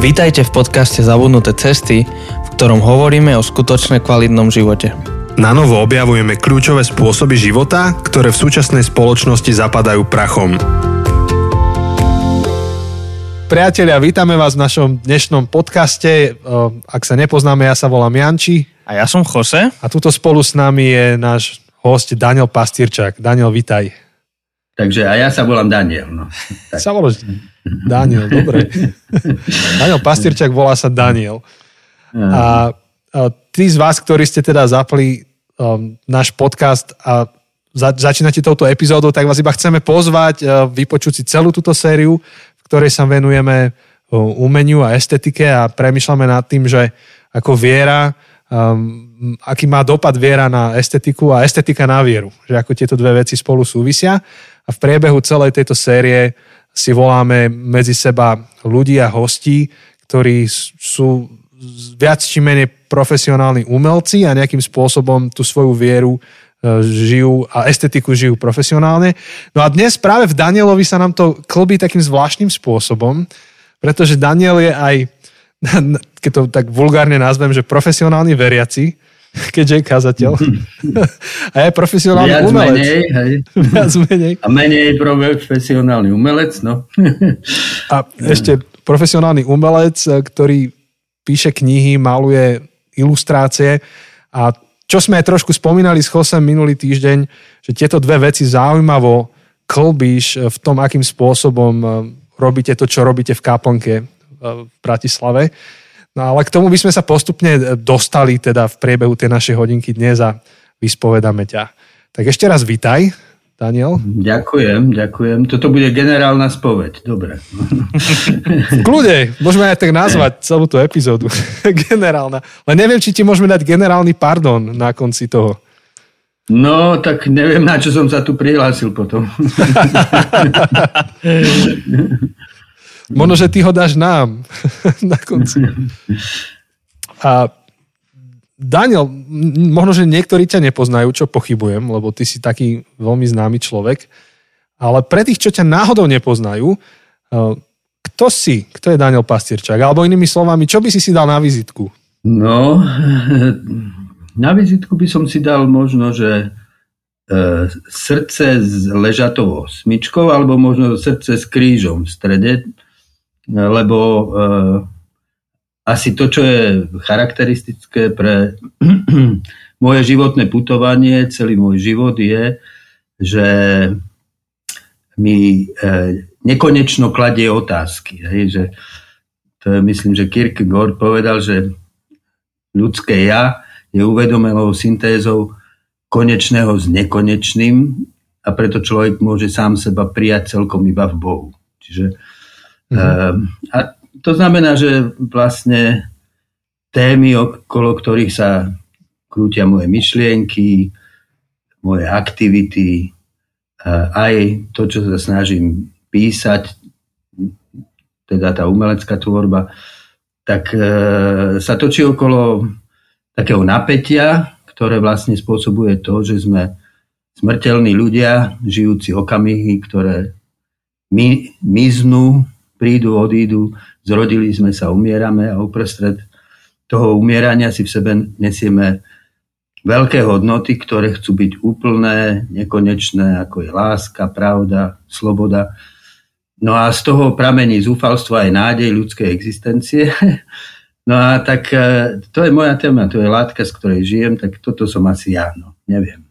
Vítajte v podcaste Zabudnuté cesty, v ktorom hovoríme o skutočne kvalitnom živote. Na novo objavujeme kľúčové spôsoby života, ktoré v súčasnej spoločnosti zapadajú prachom. Priatelia, vítame vás v našom dnešnom podcaste. Ak sa nepoznáme, ja sa volám Janči. A ja som Jose. A tuto spolu s nami je náš host Daniel Pastírčak. Daniel, vitaj. Takže a ja sa volám Daniel. No. Tak. Sa voláš Daniel, dobre. Daniel Pastírčak volá sa Daniel. A, a tí z vás, ktorí ste teda zapli um, náš podcast a za, začínate touto epizódou, tak vás iba chceme pozvať, uh, vypočuť si celú túto sériu, v ktorej sa venujeme uh, umeniu a estetike a premyšľame nad tým, že ako viera um, aký má dopad viera na estetiku a estetika na vieru. Že ako tieto dve veci spolu súvisia. A v priebehu celej tejto série si voláme medzi seba ľudí a hostí, ktorí sú viac či menej profesionálni umelci a nejakým spôsobom tú svoju vieru e, žijú a estetiku žijú profesionálne. No a dnes práve v Danielovi sa nám to klbí takým zvláštnym spôsobom, pretože Daniel je aj, keď to tak vulgárne nazvem, že profesionálny veriaci, keďže je kazateľ. A je profesionálny Viac umelec. Menej, hej. Viac menej. A menej profesionálny umelec, no. A ešte profesionálny umelec, ktorý píše knihy, maluje ilustrácie a čo sme aj trošku spomínali s Chosem minulý týždeň, že tieto dve veci zaujímavo klbíš v tom, akým spôsobom eh, robíte to, čo robíte v kaplnke eh, v Bratislave. No ale k tomu by sme sa postupne dostali teda v priebehu tej našej hodinky dnes a vyspovedáme ťa. Tak ešte raz vítaj, Daniel. Ďakujem, ďakujem. Toto bude generálna spoveď. Dobre. Kľude, môžeme aj tak nazvať celú tú epizódu. Generálna. Len neviem, či ti môžeme dať generálny pardon na konci toho. No, tak neviem, na čo som sa tu prihlásil potom. Možno, že ty ho dáš nám na konci. A Daniel, možno, že niektorí ťa nepoznajú, čo pochybujem, lebo ty si taký veľmi známy človek, ale pre tých, čo ťa náhodou nepoznajú, eh, kto si? Kto je Daniel Pastierčák? Alebo inými slovami, čo by si si dal na vizitku? No, na vizitku by som si dal možno, že e, srdce s ležatou osmičkou alebo možno srdce s krížom v strede lebo uh, asi to, čo je charakteristické pre moje životné putovanie, celý môj život je, že mi uh, nekonečno kladie otázky. Hej, že to je, myslím, že Kierkegaard povedal, že ľudské ja je uvedomelou syntézou konečného s nekonečným a preto človek môže sám seba prijať celkom iba v Bohu. Čiže Mm-hmm. A to znamená, že vlastne témy, okolo ktorých sa krútia moje myšlienky, moje aktivity, aj to, čo sa snažím písať, teda tá umelecká tvorba, tak e, sa točí okolo takého napätia, ktoré vlastne spôsobuje to, že sme smrteľní ľudia, žijúci okamihy, ktoré my, miznú prídu, odídu, zrodili sme sa, umierame a uprostred toho umierania si v sebe nesieme veľké hodnoty, ktoré chcú byť úplné, nekonečné, ako je láska, pravda, sloboda. No a z toho pramení zúfalstvo aj nádej ľudskej existencie. No a tak e, to je moja téma, to je látka, z ktorej žijem, tak toto som asi ja, no, neviem.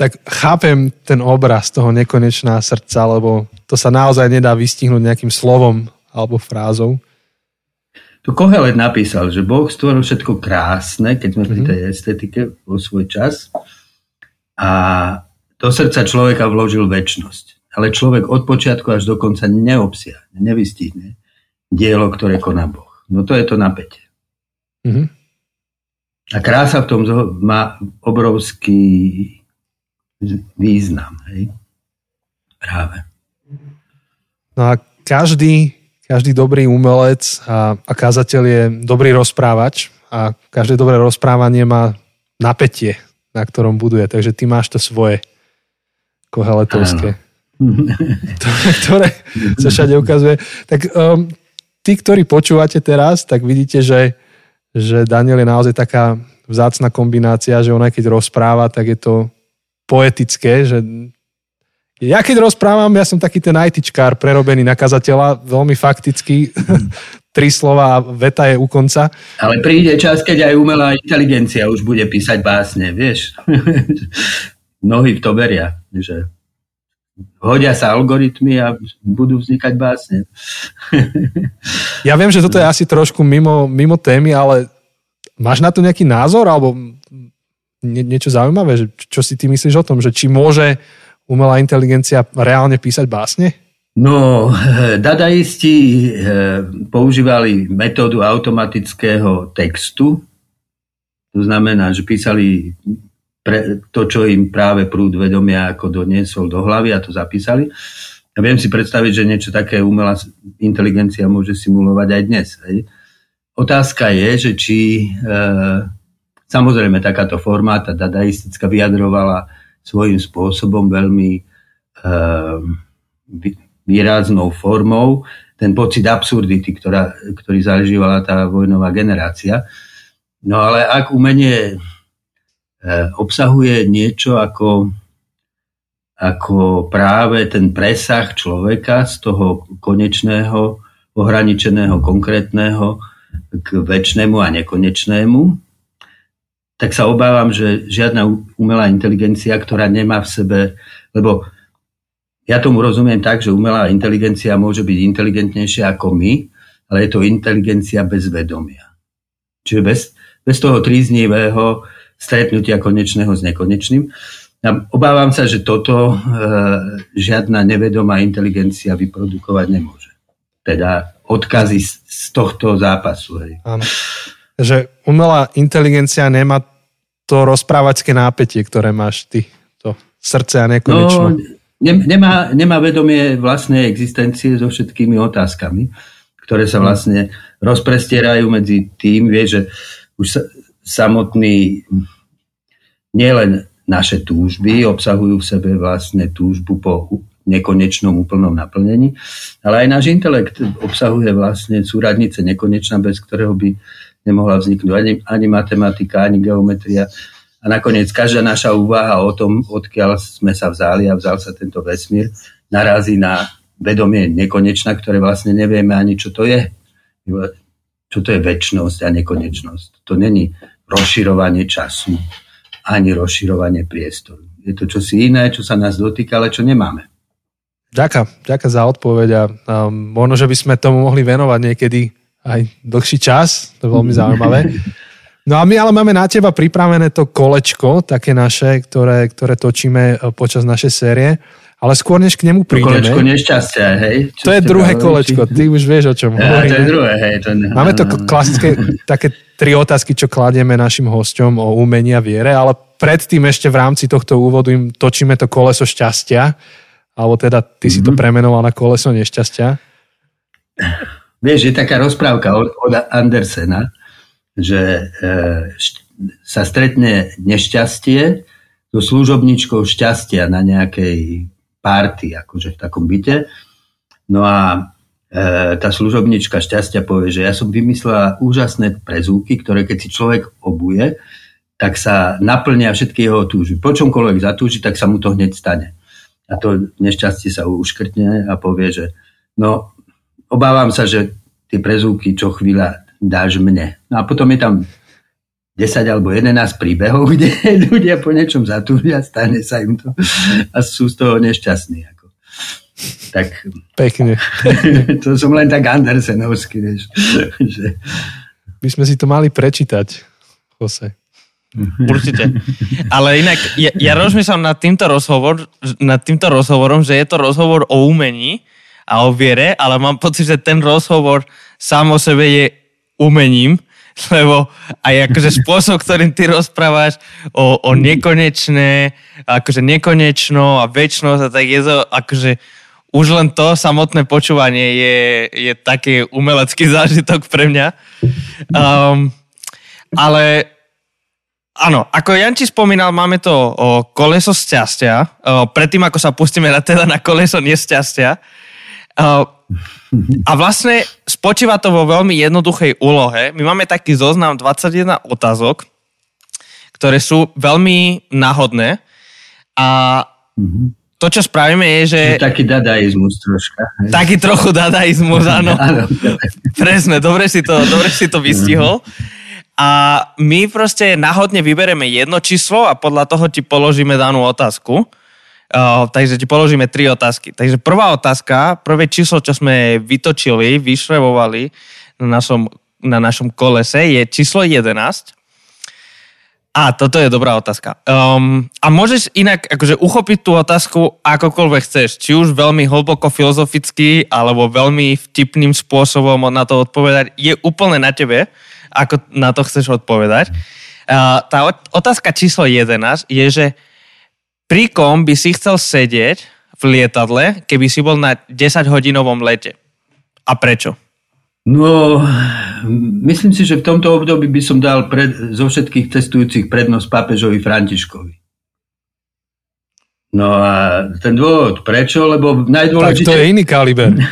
Tak chápem ten obraz toho nekonečná srdca, lebo to sa naozaj nedá vystihnúť nejakým slovom alebo frázou. Tu Kohelet napísal, že Boh stvoril všetko krásne, keď sme pri mhm. tej estetike vo svoj čas a do srdca človeka vložil väčnosť. Ale človek od počiatku až do konca neobsiahne, nevystihne dielo, ktoré koná Boh. No to je to napätie. Mm-hmm. A krása v tom má obrovský význam. Hej? Práve. No a každý, každý dobrý umelec a, a kázateľ je dobrý rozprávač a každé dobré rozprávanie má napätie, na ktorom buduje. Takže ty máš to svoje koheletovské. ktoré sa všade ukazuje. Tak um, tí, ktorí počúvate teraz, tak vidíte, že, že Daniel je naozaj taká vzácna kombinácia, že on aj keď rozpráva, tak je to poetické, že ja keď rozprávam, ja som taký ten ITčkár prerobený na kazateľa, veľmi fakticky, tri slova a veta je u konca. Ale príde čas, keď aj umelá inteligencia už bude písať básne, vieš. Mnohí v to veria, že hodia sa algoritmy a budú vznikať básne. ja viem, že toto je asi trošku mimo, mimo témy, ale máš na to nejaký názor alebo nie, niečo zaujímavé? Že, čo si ty myslíš o tom? Že či môže umelá inteligencia reálne písať básne? No, dadaisti eh, používali metódu automatického textu. To znamená, že písali pre to, čo im práve prúd vedomia ako doniesol do hlavy a to zapísali. A viem si predstaviť, že niečo také umelá inteligencia môže simulovať aj dnes. Hej. Otázka je, že či e, samozrejme takáto forma, tá dadaistická vyjadrovala svojím spôsobom veľmi uh, výraznou formou ten pocit absurdity, ktorá, ktorý zažívala tá vojnová generácia. No ale ak umenie uh, obsahuje niečo ako, ako práve ten presah človeka z toho konečného, ohraničeného, konkrétneho k väčšnému a nekonečnému, tak sa obávam, že žiadna umelá inteligencia, ktorá nemá v sebe, lebo ja tomu rozumiem tak, že umelá inteligencia môže byť inteligentnejšia ako my, ale je to inteligencia bez vedomia. Čiže bez, bez toho tríznivého stretnutia konečného s nekonečným. Ja obávam sa, že toto e, žiadna nevedomá inteligencia vyprodukovať nemôže. Teda odkazy z, z tohto zápasu. Hej. Áno že umelá inteligencia nemá to rozprávačské nápetie, ktoré máš ty, to srdce a nekonečno. No, nemá, nemá vedomie vlastnej existencie so všetkými otázkami, ktoré sa vlastne rozprestierajú medzi tým, vie, že už sa, samotný nielen naše túžby obsahujú v sebe vlastne túžbu po nekonečnom úplnom naplnení, ale aj náš intelekt obsahuje vlastne súradnice nekonečná, bez ktorého by nemohla vzniknúť ani, ani matematika, ani geometria. A nakoniec každá naša úvaha o tom, odkiaľ sme sa vzali a vzal sa tento vesmír, narazí na vedomie nekonečná, ktoré vlastne nevieme ani, čo to je. Čo to je väčšnosť a nekonečnosť. To není rozširovanie času, ani rozširovanie priestoru. Je to čosi iné, čo sa nás dotýka, ale čo nemáme. Ďakujem, ďakujem za odpoveď a um, možno, že by sme tomu mohli venovať niekedy aj dlhší čas, to je veľmi zaujímavé. No a my ale máme na teba pripravené to kolečko, také naše, ktoré, ktoré točíme e, počas našej série. Ale skôr, než k nemu prídeme... To kolečko nešťastia, hej? Čo to je druhé kolečko, ty už vieš, o čom ja, to je druhé, hej. To ne, Máme to klasické, také tri otázky, čo kladieme našim hosťom o umení a viere, ale predtým ešte v rámci tohto úvodu im točíme to koleso šťastia, alebo teda ty mm-hmm. si to mhm. premenoval na koleso nešťastia. Vieš, je taká rozprávka od, od Andersena, že e, sa stretne nešťastie so služobničkou šťastia na nejakej párty, akože v takom byte. No a e, tá služobnička šťastia povie, že ja som vymyslela úžasné prezúky, ktoré keď si človek obuje, tak sa naplnia všetky jeho túžby. Po čomkoľvek zatúži, tak sa mu to hneď stane. A to nešťastie sa uškrtne a povie, že no, obávam sa, že tie prezúky čo chvíľa dáš mne. No a potom je tam 10 alebo 11 príbehov, kde ľudia po niečom zatúria, stane sa im to a sú z toho nešťastní. Ako. Tak, Pekne. to som len tak Andersenovský, vieš. Že... My sme si to mali prečítať, Jose. Určite. Ale inak, ja, ja rozmýšľam nad týmto, rozhovor, nad týmto rozhovorom, že je to rozhovor o umení, a o viere, ale mám pocit, že ten rozhovor sám o sebe je umením, lebo aj akože spôsob, ktorým ty rozprávaš o, o nekonečné, akože nekonečno a väčšnosť a tak je to akože už len to samotné počúvanie je, je taký umelecký zážitok pre mňa. Um, ale áno, ako Janči spomínal, máme to o koleso šťastia. Predtým, ako sa pustíme na, teda na koleso nesťastia, a vlastne spočíva to vo veľmi jednoduchej úlohe. My máme taký zoznam 21 otázok, ktoré sú veľmi náhodné a mm-hmm to, čo spravíme, je, že... Je taký dadaizmus troška. Taký trochu dadaizmus, áno. áno. Presne, dobre si to, dobre si to vystihol. A my proste náhodne vybereme jedno číslo a podľa toho ti položíme danú otázku. Takže ti položíme tri otázky. Takže prvá otázka, prvé číslo, čo sme vytočili, vyšrevovali na našom, na našom kolese je číslo 11. A toto je dobrá otázka. Um, a môžeš inak akože uchopiť tú otázku akokoľvek chceš. Či už veľmi hlboko filozoficky, alebo veľmi vtipným spôsobom na to odpovedať. Je úplne na tebe, ako na to chceš odpovedať. Uh, tá otázka číslo 11 je, že pri kom by si chcel sedieť v lietadle, keby si bol na 10-hodinovom lete? A prečo? No, myslím si, že v tomto období by som dal pred, zo všetkých cestujúcich prednosť pápežovi Františkovi. No a ten dôvod, prečo? Lebo najdôležitejšie... Tak to je iný kaliber.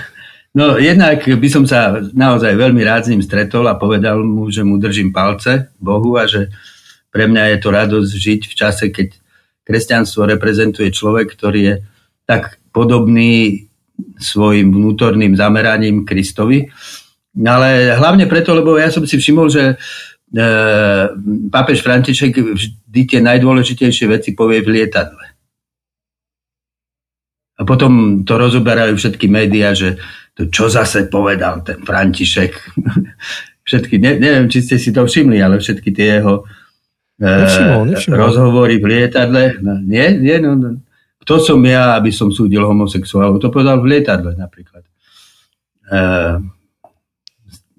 No jednak by som sa naozaj veľmi rád s ním stretol a povedal mu, že mu držím palce Bohu a že pre mňa je to radosť žiť v čase, keď kresťanstvo reprezentuje človek, ktorý je tak podobný svojim vnútorným zameraním Kristovi ale hlavne preto, lebo ja som si všimol, že e, pápež František vždy tie najdôležitejšie veci povie v lietadle. A potom to rozoberajú všetky médiá, že to čo zase povedal ten František. všetky, ne, neviem, či ste si to všimli, ale všetky tie jeho nevšimol, nevšimol. rozhovory v lietadle. No, nie, nie, no, no. Kto som ja, aby som súdil homosexuálov? To povedal v lietadle napríklad. E,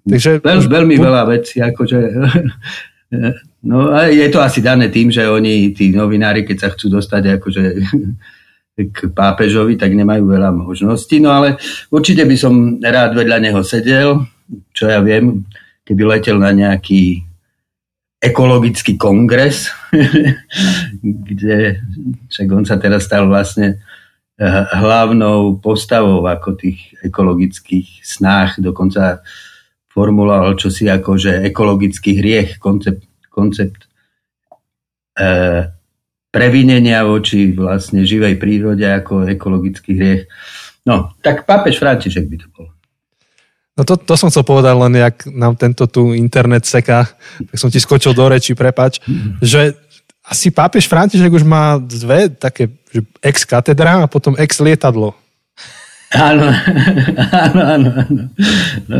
Takže... Veľ, veľmi veľa vecí, akože... No a je to asi dané tým, že oni, tí novinári, keď sa chcú dostať akože k pápežovi, tak nemajú veľa možností. No ale určite by som rád vedľa neho sedel, čo ja viem, keby letel na nejaký ekologický kongres, kde však on sa teraz stal vlastne eh, hlavnou postavou ako tých ekologických snách, dokonca formuloval čosi ako, že ekologický hriech, koncept, koncept e, previnenia voči vlastne živej prírode ako ekologický hriech. No, tak pápež František by to bol. No to, to som chcel povedať, len jak nám tento tu internet seká, tak som ti skočil do reči, prepač, že asi pápež František už má dve také, že ex katedra a potom ex lietadlo. Áno, áno, áno. áno. No.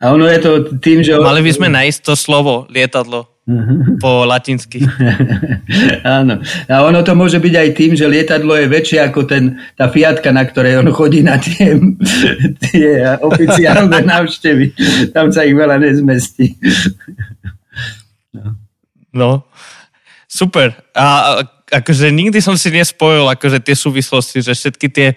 A ono je to tým, že... Mali by sme nájsť to slovo, lietadlo, po latinsky. Áno. A ono to môže byť aj tým, že lietadlo je väčšie ako ten, tá fiatka, na ktorej on chodí na tie, tie oficiálne návštevy. Tam sa ich veľa nezmestí. No. no. Super. A akože nikdy som si nespojil akože tie súvislosti, že všetky tie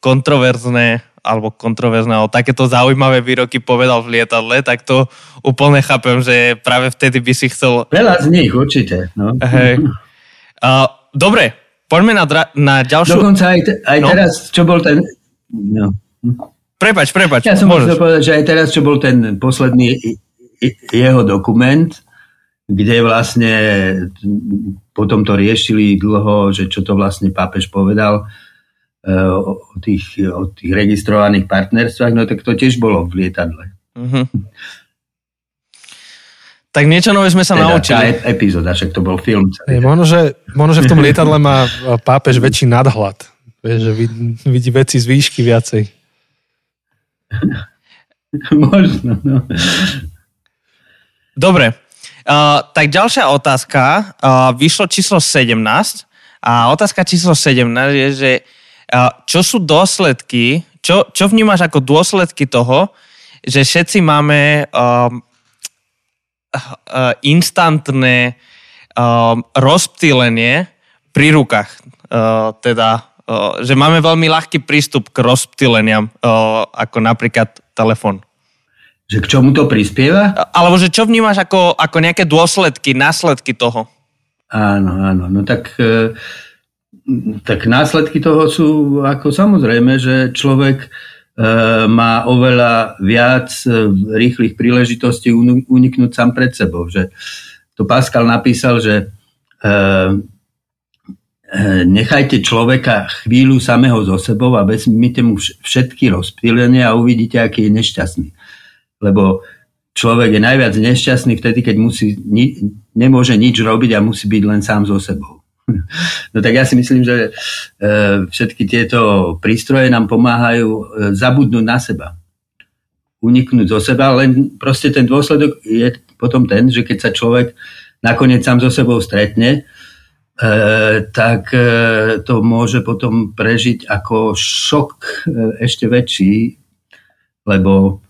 kontroverzné alebo kontroverzné, ale takéto zaujímavé výroky povedal v lietadle, tak to úplne chápem, že práve vtedy by si chcel... Veľa z nich určite. No. Hej. Uh, dobre, poďme na, dra- na ďalšiu... Dokonca aj, te- aj no. teraz, čo bol ten... No. Prepač, prepač. Ja som chcel povedať, že aj teraz, čo bol ten posledný jeho dokument, kde vlastne potom to riešili dlho, že čo to vlastne pápež povedal, o tých, o tých registrovaných partnerstvách, no tak to tiež bolo v lietadle. Uh-huh. Tak niečo nové sme sa teda naučili. Tá epizóda, však to bol film. Je, možno, že, možno, že v tom lietadle má pápež väčší nadhľad. Vieš, že vidí veci z výšky viacej. možno, no. Dobre, uh, tak ďalšia otázka. Uh, vyšlo číslo 17 a otázka číslo 17 je, že čo sú dôsledky, čo, čo vnímaš ako dôsledky toho, že všetci máme um, uh, instantné um, rozptýlenie pri rukách. Uh, teda, uh, že máme veľmi ľahký prístup k rozptýleniam, uh, ako napríklad telefón. Že k čomu to prispieva? Alebo že čo vnímaš ako, ako nejaké dôsledky, následky toho? Áno, áno. No tak tak následky toho sú ako samozrejme, že človek má oveľa viac rýchlych príležitostí uniknúť sám pred sebou. Že to Pascal napísal, že nechajte človeka chvíľu samého so sebou a vezmite mu všetky rozptýlenia a uvidíte, aký je nešťastný. Lebo človek je najviac nešťastný vtedy, keď musí, nemôže nič robiť a musí byť len sám so sebou. No tak ja si myslím, že e, všetky tieto prístroje nám pomáhajú e, zabudnúť na seba. Uniknúť zo seba, len proste ten dôsledok je potom ten, že keď sa človek nakoniec sám so sebou stretne, e, tak to môže potom prežiť ako šok ešte väčší, lebo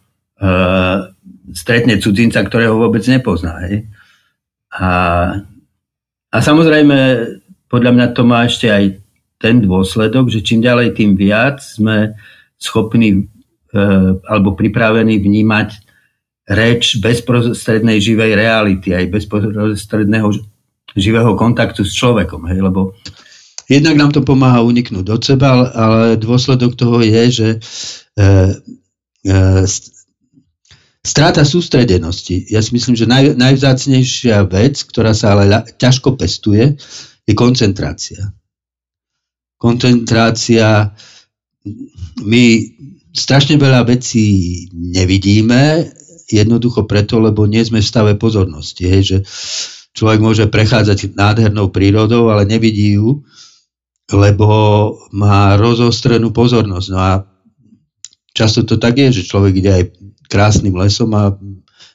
stretne cudzinca, ktorého vôbec nepozná. A, a samozrejme, podľa mňa to má ešte aj ten dôsledok, že čím ďalej, tým viac sme schopní e, alebo pripravení vnímať reč bezprostrednej živej reality, aj bezprostredného živého kontaktu s človekom. Hej, lebo Jednak nám to pomáha uniknúť od seba, ale dôsledok toho je, že e, e, Strata sústredenosti. Ja si myslím, že naj, najvzácnejšia vec, ktorá sa ale ťažko pestuje, je koncentrácia. Koncentrácia, my strašne veľa vecí nevidíme, jednoducho preto, lebo nie sme v stave pozornosti. Hej, že človek môže prechádzať nádhernou prírodou, ale nevidí ju, lebo má rozostrenú pozornosť. No a často to tak je, že človek ide aj krásnym lesom a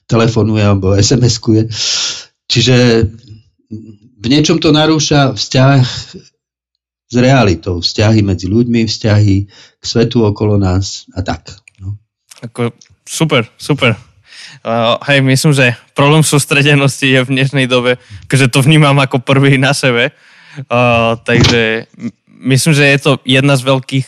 telefonuje alebo SMS-kuje. Čiže v niečom to narúša vzťah s realitou, vzťahy medzi ľuďmi, vzťahy k svetu okolo nás a tak. No. Ako, super, super. Uh, hej, myslím, že problém sústredenosti je v dnešnej dobe, keďže to vnímam ako prvý na sebe. Uh, takže myslím, že je to jedna z veľkých,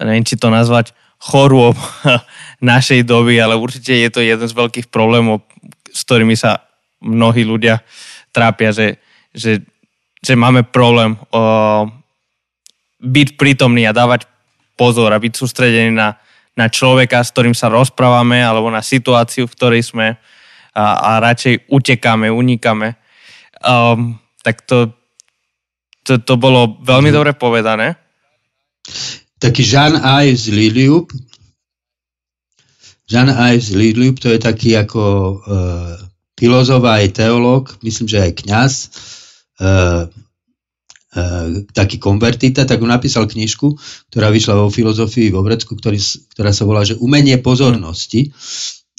neviem, či to nazvať, chorôb našej doby, ale určite je to jeden z veľkých problémov, s ktorými sa mnohí ľudia trápia, že, že, že máme problém o, byť prítomný a dávať pozor a byť sústredený na, na človeka, s ktorým sa rozprávame, alebo na situáciu, v ktorej sme a, a radšej utekáme, unikáme. Um, tak to, to, to bolo veľmi mhm. dobre povedané taký Jean-Yves Liliup. Jean-Yves Liliup to je taký ako uh, filozof aj teológ, myslím, že aj kňaz, uh, uh, taký konvertita, tak napísal knižku, ktorá vyšla vo filozofii vo Vrecku, ktorý, ktorá sa volá, že umenie pozornosti.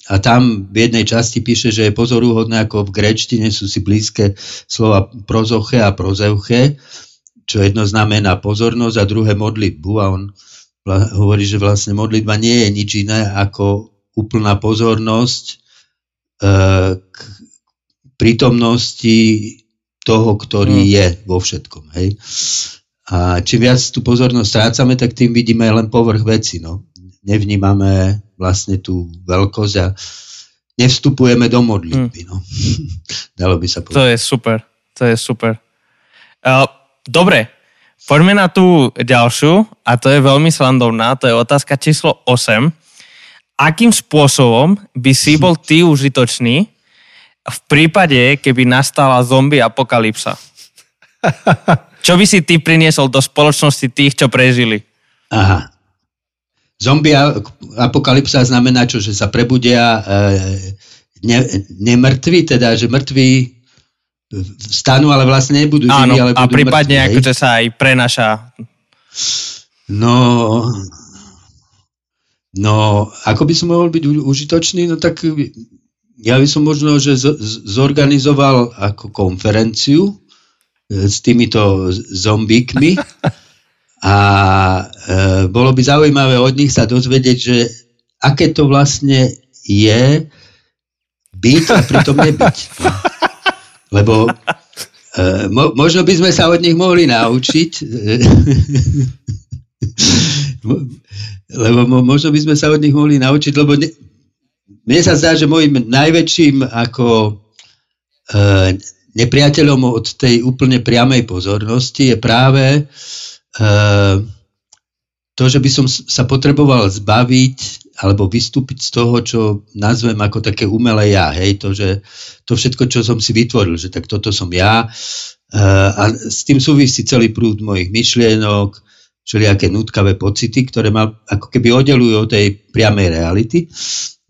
A tam v jednej časti píše, že je pozorúhodné, ako v grečtine sú si blízke slova prozoche a prozeuche čo jedno znamená pozornosť a druhé modlitbu a on hovorí, že vlastne modlitba nie je nič iné ako úplná pozornosť e, k prítomnosti toho, ktorý mm. je vo všetkom. Hej? A čím viac tú pozornosť strácame, tak tým vidíme len povrch veci. No. Nevnímame vlastne tú veľkosť a nevstupujeme do modlitby. Mm. No. Dalo by sa povedať. To je super. To je super. Uh, Dobre, poďme na tú ďalšiu a to je veľmi slandovná, to je otázka číslo 8. Akým spôsobom by si bol ty užitočný v prípade, keby nastala zombie apokalypsa? Čo by si ty priniesol do spoločnosti tých, čo prežili? Aha. Zombie apokalypsa znamená čo, že sa prebudia e, ne, nemrtví, teda, že mŕtvi stanú, ale vlastne nebudú Áno, živí, ale budú a prípadne mŕtvi, akože sa aj prenaša. No, no, ako by som mohol byť užitočný, no tak ja by som možno, že zorganizoval ako konferenciu e, s týmito zombíkmi a e, bolo by zaujímavé od nich sa dozvedieť, že aké to vlastne je byť a pritom nebyť. Lebo e, mo, možno by sme sa od nich mohli naučiť, lebo mo, možno by sme sa od nich mohli naučiť, lebo ne, mne sa zdá, že môjim najväčším ako e, nepriateľom od tej úplne priamej pozornosti je práve e, to, že by som sa potreboval zbaviť alebo vystúpiť z toho, čo nazvem ako také umelé ja, hej, to, že to všetko, čo som si vytvoril, že tak toto som ja uh, a s tým súvisí celý prúd mojich myšlienok, všelijaké nutkavé pocity, ktoré ma ako keby oddelujú od tej priamej reality.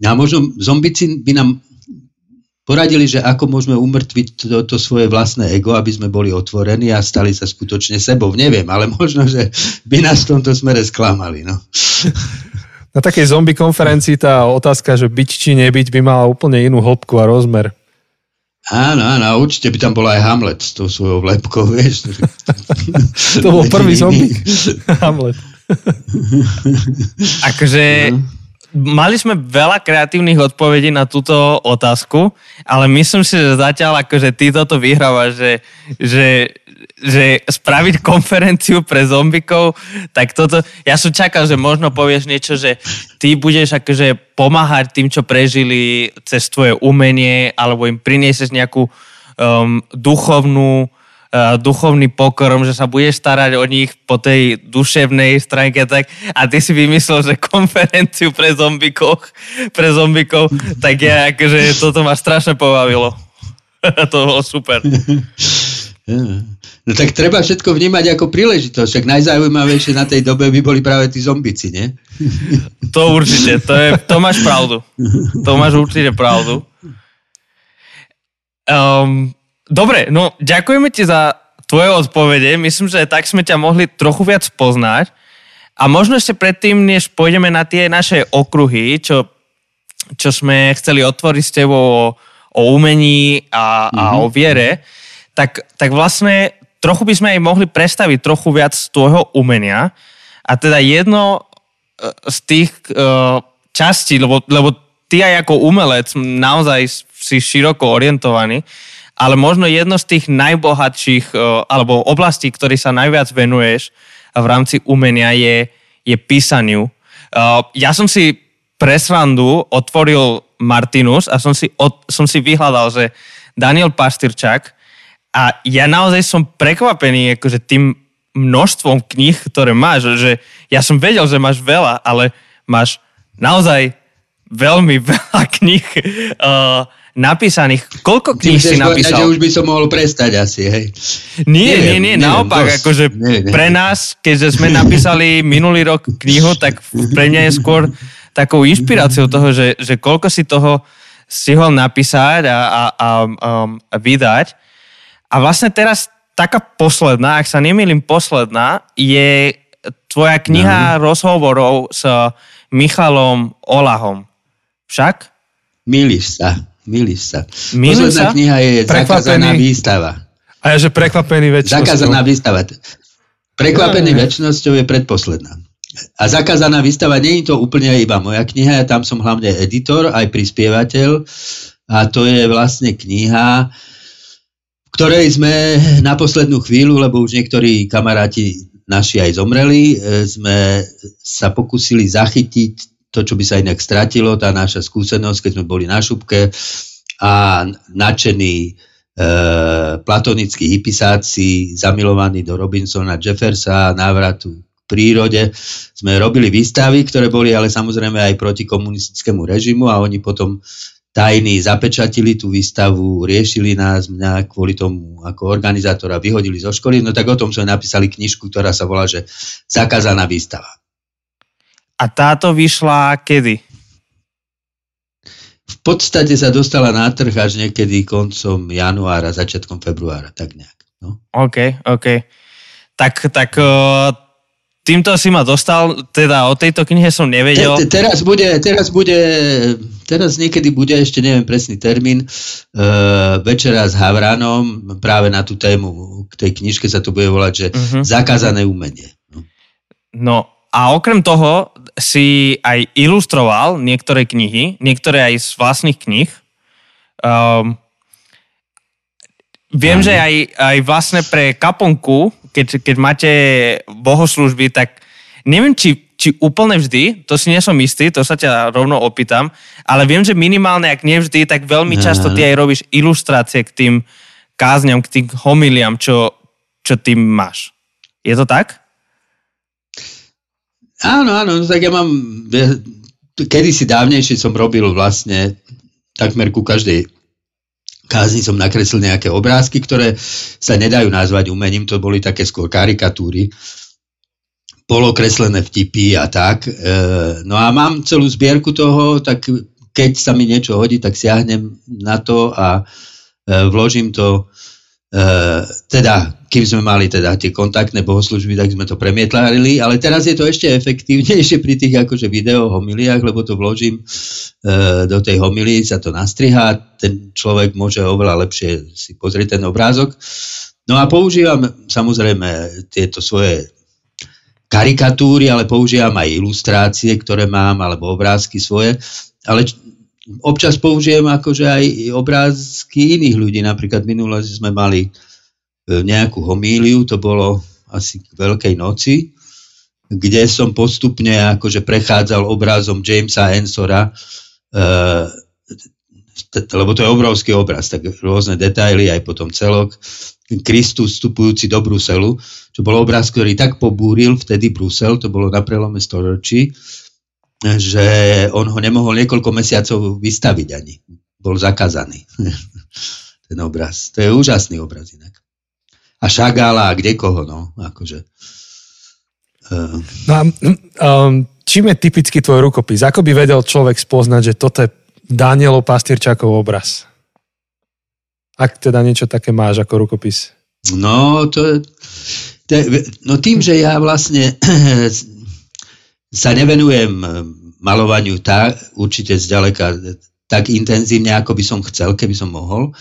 A možno zombici by nám poradili, že ako môžeme umrtviť to, to svoje vlastné ego, aby sme boli otvorení a stali sa skutočne sebou. Neviem, ale možno, že by nás v tomto smere sklamali. No. Na takej zombie konferencii tá otázka, že byť či nebyť, by mala úplne inú hĺbku a rozmer. Áno, áno, určite by tam bol aj Hamlet s tou svojou lepkou, vieš. to bol prvý zombie. Hamlet. akože Mali sme veľa kreatívnych odpovedí na túto otázku, ale myslím si, že zatiaľ akože ty toto vyhrávaš, že, že, že spraviť konferenciu pre zombikov, tak toto, ja som čakal, že možno povieš niečo, že ty budeš akože pomáhať tým, čo prežili cez tvoje umenie, alebo im priniesieš nejakú um, duchovnú duchovný pokorom, že sa budeš starať o nich po tej duševnej stránke tak, a ty si vymyslel, že konferenciu pre zombikov, pre zombikov, tak ja akože toto ma strašne pobavilo. to bolo super. No tak treba všetko vnímať ako príležitosť, však najzaujímavejšie na tej dobe by boli práve tí zombici, nie? To určite, to, je, to máš pravdu. To máš určite pravdu. Um, Dobre, no ďakujeme ti za tvoje odpovede. Myslím, že tak sme ťa mohli trochu viac poznať. A možno ešte predtým, než pôjdeme na tie naše okruhy, čo, čo sme chceli otvoriť s tebou o, o umení a, mm-hmm. a o mhm. viere, tak, tak vlastne trochu by sme aj mohli predstaviť trochu viac tvojho umenia. A teda jedno e, z tých uh, častí, lebo, lebo ty aj ako umelec naozaj si široko orientovaný, ale možno jedno z tých najbohatších eh, alebo oblastí, ktorý sa najviac venuješ v rámci umenia je, je písaniu. Eh, ja som si pre srandu otvoril Martinus a som si, od, som si vyhľadal, že Daniel Pastyrčák a ja naozaj som prekvapený akože tým množstvom kníh, ktoré máš, že ja som vedel, že máš veľa, ale máš naozaj veľmi veľa kníh. Uh, napísaných. Koľko kníh si napísal? Povedať, že už by som mohol prestať asi, hej. Nie, neviem, nie, nie, neviem, naopak, dosť. akože neviem. pre nás, keďže sme napísali minulý rok knihu, tak pre mňa je skôr takou inšpiráciou toho, že, že koľko si toho stihol napísať a, a, a, um, a vydať. A vlastne teraz taká posledná, ak sa nemýlim posledná, je tvoja kniha no. rozhovorov s Michalom Olahom. Však? Milíš sa. Milíš sa. Milím Posledná sa? kniha je Zakázaná výstava. A ja, že prekvapený väčšnosťou. Zakázaná výstava. Prekvapený väčšnosťou je predposledná. A zakázaná výstava nie je to úplne iba moja kniha, ja tam som hlavne editor, aj prispievateľ a to je vlastne kniha, v ktorej sme na poslednú chvíľu, lebo už niektorí kamaráti naši aj zomreli, e, sme sa pokúsili zachytiť to, čo by sa inak stratilo, tá naša skúsenosť, keď sme boli na šupke a nadšení e, platonickí hypisáci, zamilovaní do Robinsona Jeffersa, návratu k prírode. Sme robili výstavy, ktoré boli ale samozrejme aj proti komunistickému režimu a oni potom tajní zapečatili tú výstavu, riešili nás, mňa kvôli tomu ako organizátora vyhodili zo školy, no tak o tom sme napísali knižku, ktorá sa volá, že Zakázaná výstava. A táto vyšla kedy? V podstate sa dostala na trh až niekedy koncom januára, začiatkom februára, tak nejak. No. OK, OK. Tak, tak týmto si ma dostal, teda o tejto knihe som nevedel. Te, te, teraz bude, teraz bude, teraz niekedy bude, ešte neviem presný termín, uh, večera s Havranom, práve na tú tému, k tej knižke sa to bude volať, že uh-huh. zakázané umenie. No. no a okrem toho si aj ilustroval niektoré knihy, niektoré aj z vlastných knih. Um, viem, Aj. že aj, aj vlastne pre kaponku, keď, keď máte bohoslužby, tak neviem, či, či úplne vždy, to si nie som istý, to sa ťa rovno opýtam, ale viem, že minimálne, ak nie vždy, tak veľmi často ty aj robíš ilustrácie k tým kázňam, k tým homiliam, čo, čo ty máš. Je to tak? Áno, áno, no tak ja mám, kedysi dávnejšie som robil vlastne takmer ku každej kázni som nakreslil nejaké obrázky, ktoré sa nedajú nazvať umením, to boli také skôr karikatúry, polokreslené vtipy a tak. E, no a mám celú zbierku toho, tak keď sa mi niečo hodí, tak siahnem na to a e, vložím to Uh, teda, kým sme mali teda tie kontaktné bohoslužby, tak sme to premietlárili, ale teraz je to ešte efektívnejšie pri tých akože video homiliách, lebo to vložím uh, do tej homilii, sa to nastrihá, ten človek môže oveľa lepšie si pozrieť ten obrázok. No a používam samozrejme tieto svoje karikatúry, ale používam aj ilustrácie, ktoré mám, alebo obrázky svoje, ale občas použijem akože aj obrázky iných ľudí. Napríklad minule sme mali e, nejakú homíliu, to bolo asi k Veľkej noci, kde som postupne akože prechádzal obrazom Jamesa Ensora, e, lebo to je obrovský obraz, tak rôzne detaily, aj potom celok. Kristus vstupujúci do Bruselu, čo bol obraz, ktorý tak pobúril vtedy Brusel, to bolo na prelome storočí, že on ho nemohol niekoľko mesiacov vystaviť ani. Bol zakázaný. Ten obraz. To je úžasný obraz inak. A Šagala a kde koho, no. Akože. Uh. No a um, čím je typický tvoj rukopis? Ako by vedel človek spoznať, že toto je Danielov Pastierčákov obraz? Ak teda niečo také máš ako rukopis. No, to, to no tým, že ja vlastne sa nevenujem malovaniu tak, určite zďaleka tak intenzívne, ako by som chcel, keby som mohol,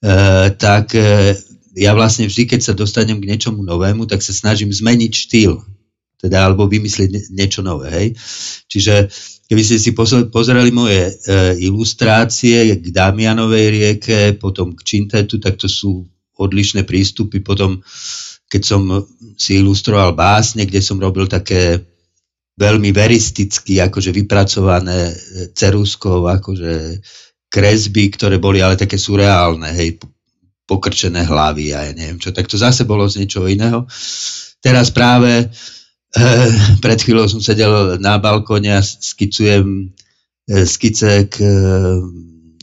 e, tak e, ja vlastne vždy, keď sa dostanem k niečomu novému, tak sa snažím zmeniť štýl, teda alebo vymyslieť niečo nové. Hej. Čiže keby ste si pozerali moje e, ilustrácie k Damianovej rieke, potom k Čintetu, tak to sú odlišné prístupy. Potom, keď som si ilustroval básne, kde som robil také veľmi veristicky akože vypracované e, ceruskou akože kresby, ktoré boli ale také surreálne, hej, pokrčené hlavy a ja neviem čo. Tak to zase bolo z niečoho iného. Teraz práve e, pred chvíľou som sedel na balkóne a skicujem e, skice k e,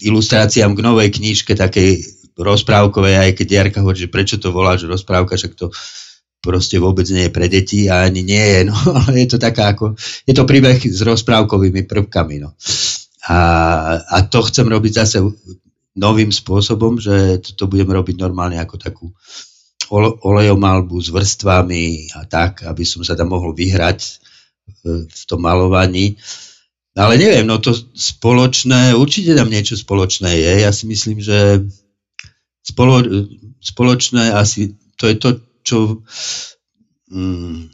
ilustráciám k novej knižke, takej rozprávkovej, aj keď Jarka hovorí, že prečo to voláš rozprávka, však to proste vôbec nie je pre deti a ani nie je, no, je to taká ako, je to príbeh s rozprávkovými prvkami, no. A, a to chcem robiť zase novým spôsobom, že to, budem robiť normálne ako takú olejomalbu s vrstvami a tak, aby som sa tam mohol vyhrať v, v tom malovaní. Ale neviem, no to spoločné, určite tam niečo spoločné je. Ja si myslím, že spolo, spoločné asi, to je to, čo... Mm,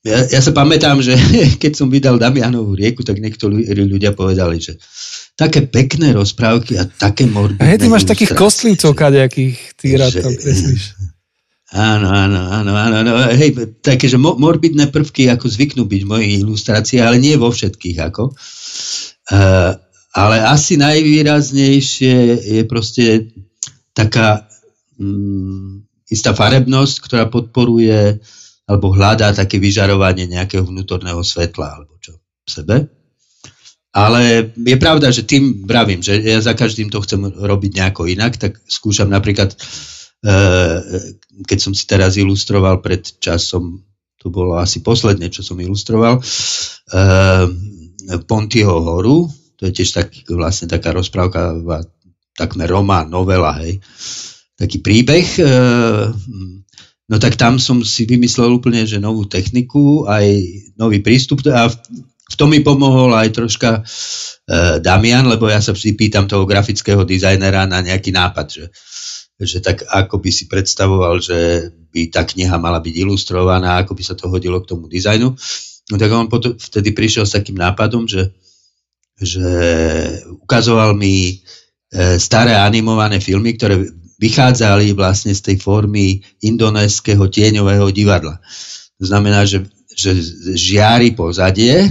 ja, ja sa pamätám, že keď som vydal Damianovú rieku, tak niektorí ľudia povedali, že také pekné rozprávky a také morbidné A ty máš takých kostlivcov kadejakých, ty rád tam kreslíš. Áno, áno, áno, áno, áno. Hej, také, že morbidné prvky ako zvyknú byť v mojich ilustráciách, ale nie vo všetkých ako. Uh, ale asi najvýraznejšie je proste taká mm, istá farebnosť, ktorá podporuje alebo hľadá také vyžarovanie nejakého vnútorného svetla alebo čo v sebe. Ale je pravda, že tým vravím, že ja za každým to chcem robiť nejako inak, tak skúšam napríklad, eh, keď som si teraz ilustroval pred časom, to bolo asi posledné, čo som ilustroval, eh, Pontyho horu, to je tiež tak, vlastne taká rozprávka, takmer román, novela, hej taký príbeh. E, no tak tam som si vymyslel úplne, že novú techniku, aj nový prístup a v tom mi pomohol aj troška e, Damian, lebo ja sa vždy pýtam toho grafického dizajnera na nejaký nápad, že, že tak ako by si predstavoval, že by tá kniha mala byť ilustrovaná, ako by sa to hodilo k tomu dizajnu. No tak on potom, vtedy prišiel s takým nápadom, že, že ukazoval mi e, staré animované filmy, ktoré vychádzali vlastne z tej formy indonéského tieňového divadla. To znamená, že, že žiari pozadie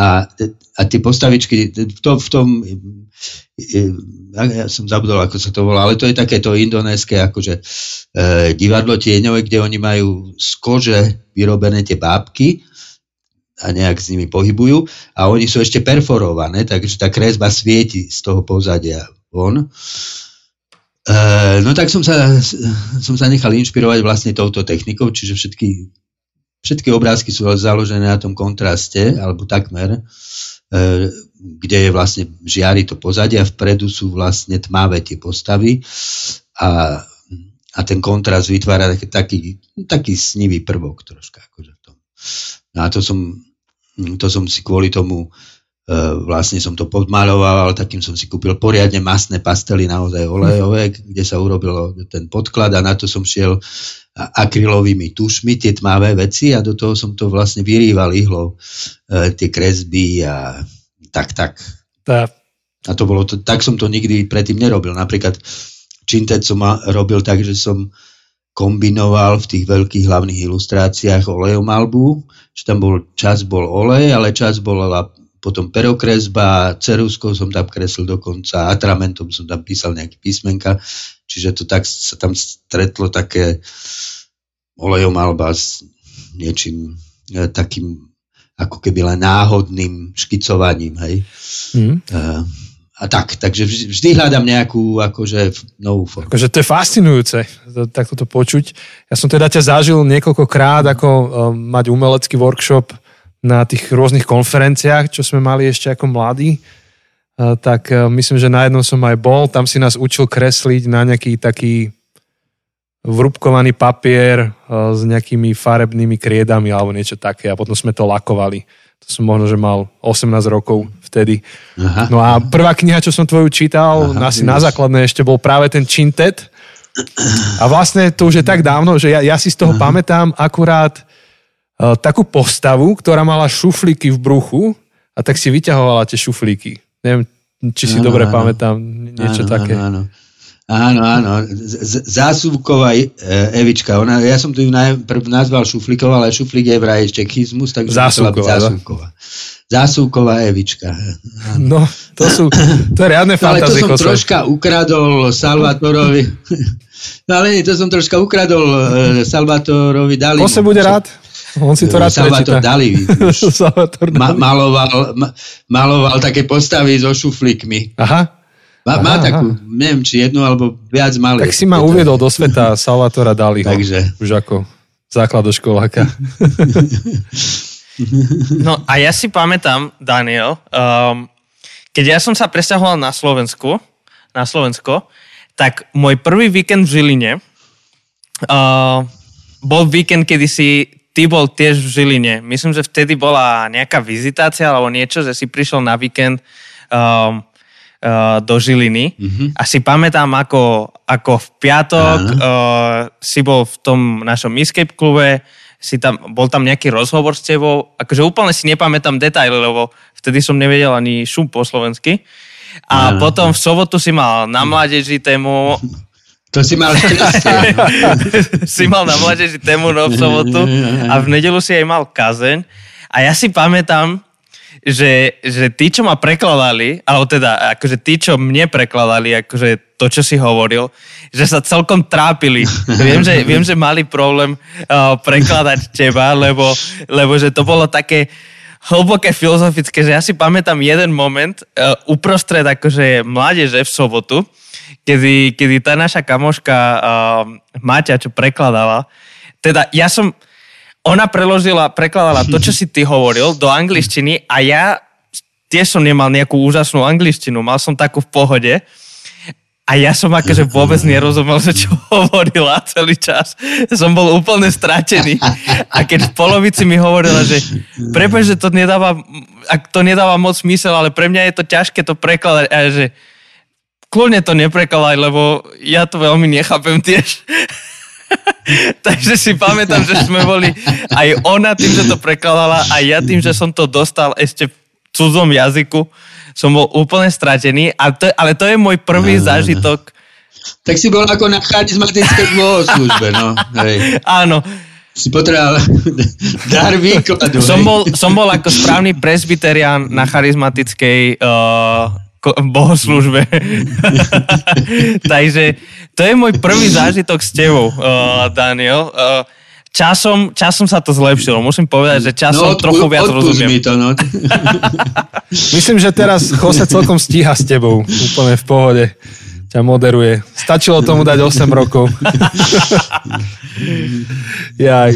a, a tie postavičky v tom, v tom ja som zabudol, ako sa to volá, ale to je takéto indonéske akože e, divadlo tieňové, kde oni majú z kože vyrobené tie bábky a nejak s nimi pohybujú a oni sú ešte perforované, takže tá kresba svieti z toho pozadia von. E, no tak som sa, som sa nechal inšpirovať vlastne touto technikou, čiže všetky, všetky obrázky sú založené na tom kontraste, alebo takmer, e, kde je vlastne žiari to pozadie a vpredu sú vlastne tmavé tie postavy a, a ten kontrast vytvára taký, taký, taký snivý prvok troška. Akože v. No a to som to som si kvôli tomu vlastne som to podmaloval, takým som si kúpil poriadne masné pastely, naozaj olejové, kde sa urobilo ten podklad a na to som šiel akrylovými tušmi, tie tmavé veci a do toho som to vlastne vyrýval ihlou, e, tie kresby a tak, tak. Tá. A to bolo to, tak som to nikdy predtým nerobil. Napríklad Čintet som robil tak, že som kombinoval v tých veľkých hlavných ilustráciách olejomalbu, že tam bol, čas bol olej, ale čas bola potom perokresba, ceruskou som tam kreslil dokonca, atramentom som tam písal nejaké písmenka, čiže to tak sa tam stretlo také olejomalba s niečím e, takým ako keby len náhodným škicovaním, hej. Mm. E, a tak, takže vždy hľadám nejakú akože novú formu. Akože to je fascinujúce, takto to počuť. Ja som teda ťa zažil niekoľkokrát, ako um, mať umelecký workshop na tých rôznych konferenciách, čo sme mali ešte ako mladí. Uh, tak uh, myslím, že na jednom som aj bol, tam si nás učil kresliť na nejaký taký vrúbkovaný papier uh, s nejakými farebnými kriedami alebo niečo také a potom sme to lakovali. To som možno, že mal 18 rokov vtedy. Aha. No a prvá kniha, čo som tvoju čítal, Aha, asi na základné ešte bol práve ten Čintet. A vlastne to už je tak dávno, že ja, ja si z toho Aha. pamätám akurát takú postavu, ktorá mala šuflíky v bruchu a tak si vyťahovala tie šuflíky. Neviem, či si áno, dobre áno. pamätám niečo áno, také. Áno, áno. Áno, áno. Zásuvková e, Evička. Ona, ja som tu ju najprv nazval Šuflíková, ale Šuflík je vraj čekizmus, tak Zásuvková. Zásuvková. Zásuvková Evička. No, to sú, to je riadne fantazie. Ale to som troška ukradol Salvatorovi. No ale nie, to som troška ukradol uh, Salvatorovi Dali. On sa bude rád. On si to rád Salvator Dali. Salvator Dali. Ma, maloval, ma, maloval také postavy so šuflíkmi. Aha. Má, aha, má takú, aha. neviem, či jednu alebo viac malých. Tak si ma uviedol do sveta Salvatora Daliho. Takže. Už ako základoškoláka. no a ja si pamätám, Daniel, um, keď ja som sa presťahoval na Slovensku, na Slovensko, tak môj prvý víkend v Žiline uh, bol víkend, kedy si ty bol tiež v Žiline. Myslím, že vtedy bola nejaká vizitácia alebo niečo, že si prišiel na víkend um, uh, do Žiliny. Mm-hmm. A si pamätám, ako, ako v piatok uh, si bol v tom našom Escape klube, si tam, bol tam nejaký rozhovor s tebou. Akože úplne si nepamätám detaily, lebo vtedy som nevedel ani šum po slovensky. A ano. potom v sobotu si mal na mládeži tému to si mal si mal na mládeži tému no v sobotu a v nedelu si aj mal kazeň. A ja si pamätám, že, že tí, čo ma prekladali, alebo teda akože tí, čo mne prekladali, akože to, čo si hovoril, že sa celkom trápili. viem, že, viem, že mali problém uh, prekladať teba, lebo, lebo že to bolo také hlboké filozofické, že ja si pamätám jeden moment uh, uprostred akože mládeže v sobotu, kedy, kedy tá naša kamoška uh, Maťa, čo prekladala, teda ja som, ona preložila, prekladala to, čo si ty hovoril do angličtiny a ja tiež som nemal nejakú úžasnú angličtinu, mal som takú v pohode a ja som akože vôbec nerozumel, že čo hovorila celý čas. Som bol úplne stratený. A keď v polovici mi hovorila, že prepáč, že to nedáva, to nedáva moc smysel, ale pre mňa je to ťažké to prekladať. A že kľudne to neprekladaj, lebo ja to veľmi nechápem tiež. Takže si pamätám, že sme boli aj ona tým, že to prekladala, a ja tým, že som to dostal ešte v cudzom jazyku, som bol úplne stratený, ale to, ale to je môj prvý no, zážitok. Tak si bol ako na charizmatickej službe, no. Hej. Áno. Si potreboval dar výkladu. Som bol, som bol ako správny presbyterián na charizmatickej uh, bohoslužbe. Takže to je môj prvý zážitok s tebou, uh, Daniel. Uh, časom, časom sa to zlepšilo. Musím povedať, že časom no, odpu- trochu viac rozumiem. Mi to, no. Myslím, že teraz Jose celkom stíha s tebou. Úplne v pohode. Ťa moderuje. Stačilo tomu dať 8 rokov. Jaj.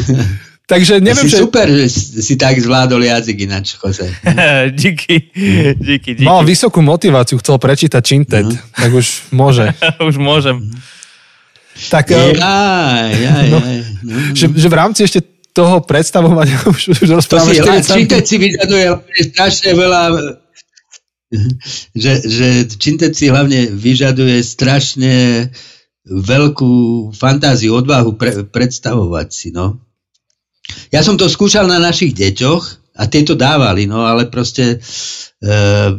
Takže neviem, si že... super, že si tak zvládol jazyk ináč, Jose. díky, díky, díky. Mal vysokú motiváciu, chcel prečítať Čintet, no. tak už môže. už môžem. Tak, jaj, jaj, no, jaj. No, no. Že, že v rámci ešte toho predstavovania už, už rozprávame 40 Čintet si vyžaduje strašne veľa že, že Čintet si hlavne vyžaduje strašne veľkú fantáziu, odvahu pre, predstavovať si, no. Ja som to skúšal na našich deťoch a tie to dávali, no ale proste e,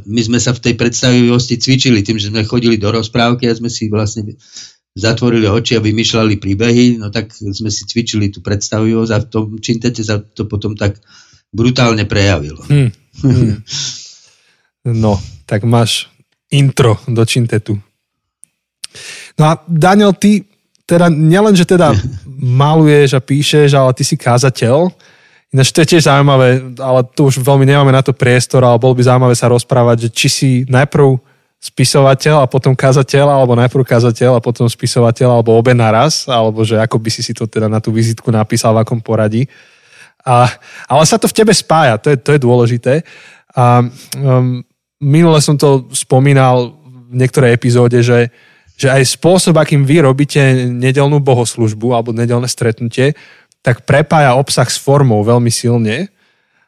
my sme sa v tej predstavivosti cvičili tým, že sme chodili do rozprávky a sme si vlastne zatvorili oči a vymýšľali príbehy, no tak sme si cvičili tú predstavivosť a v tom čintete sa to potom tak brutálne prejavilo. Hmm. Hmm. No, tak máš intro do čintetu. No a Daniel, ty teda nielen, že teda maluješ a píšeš, ale ty si kázateľ. Ináč to je tiež zaujímavé, ale tu už veľmi nemáme na to priestor, ale bolo by zaujímavé sa rozprávať, že či si najprv spisovateľ a potom kazateľ, alebo najprv kazateľ a potom spisovateľ, alebo obe naraz, alebo že ako by si si to teda na tú vizitku napísal, v akom poradí. A, ale sa to v tebe spája, to je, to je dôležité. A um, minule som to spomínal v niektorej epizóde, že že aj spôsob, akým vy robíte nedelnú bohoslužbu alebo nedelné stretnutie, tak prepája obsah s formou veľmi silne.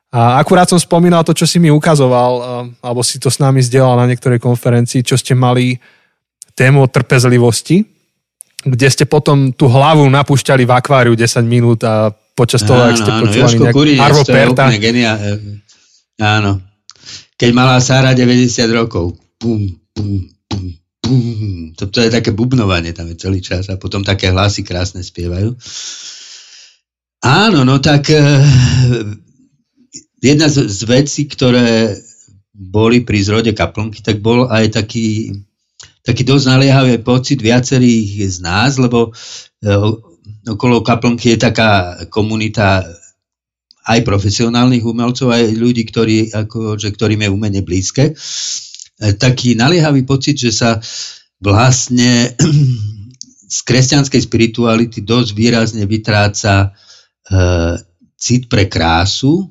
A akurát som spomínal to, čo si mi ukazoval, alebo si to s nami zdieľal na niektorej konferencii, čo ste mali tému o trpezlivosti, kde ste potom tú hlavu napúšťali v akváriu 10 minút a počas toho, áno, ak ste áno, počúvali nejak Arvo Perta. Áno. Keď mala Sára 90 rokov. Pum, pum, to, to je také bubnovanie tam je celý čas a potom také hlasy krásne spievajú. Áno, no tak e, jedna z, z vecí, ktoré boli pri zrode kaplnky, tak bol aj taký, taký dosť naliehavý pocit viacerých z nás, lebo e, okolo kaplnky je taká komunita aj profesionálnych umelcov, aj ľudí, ktorí, ako, že, ktorým je umenie blízke. E, taký naliehavý pocit, že sa vlastne z kresťanskej spirituality dosť výrazne vytráca e, cit pre krásu,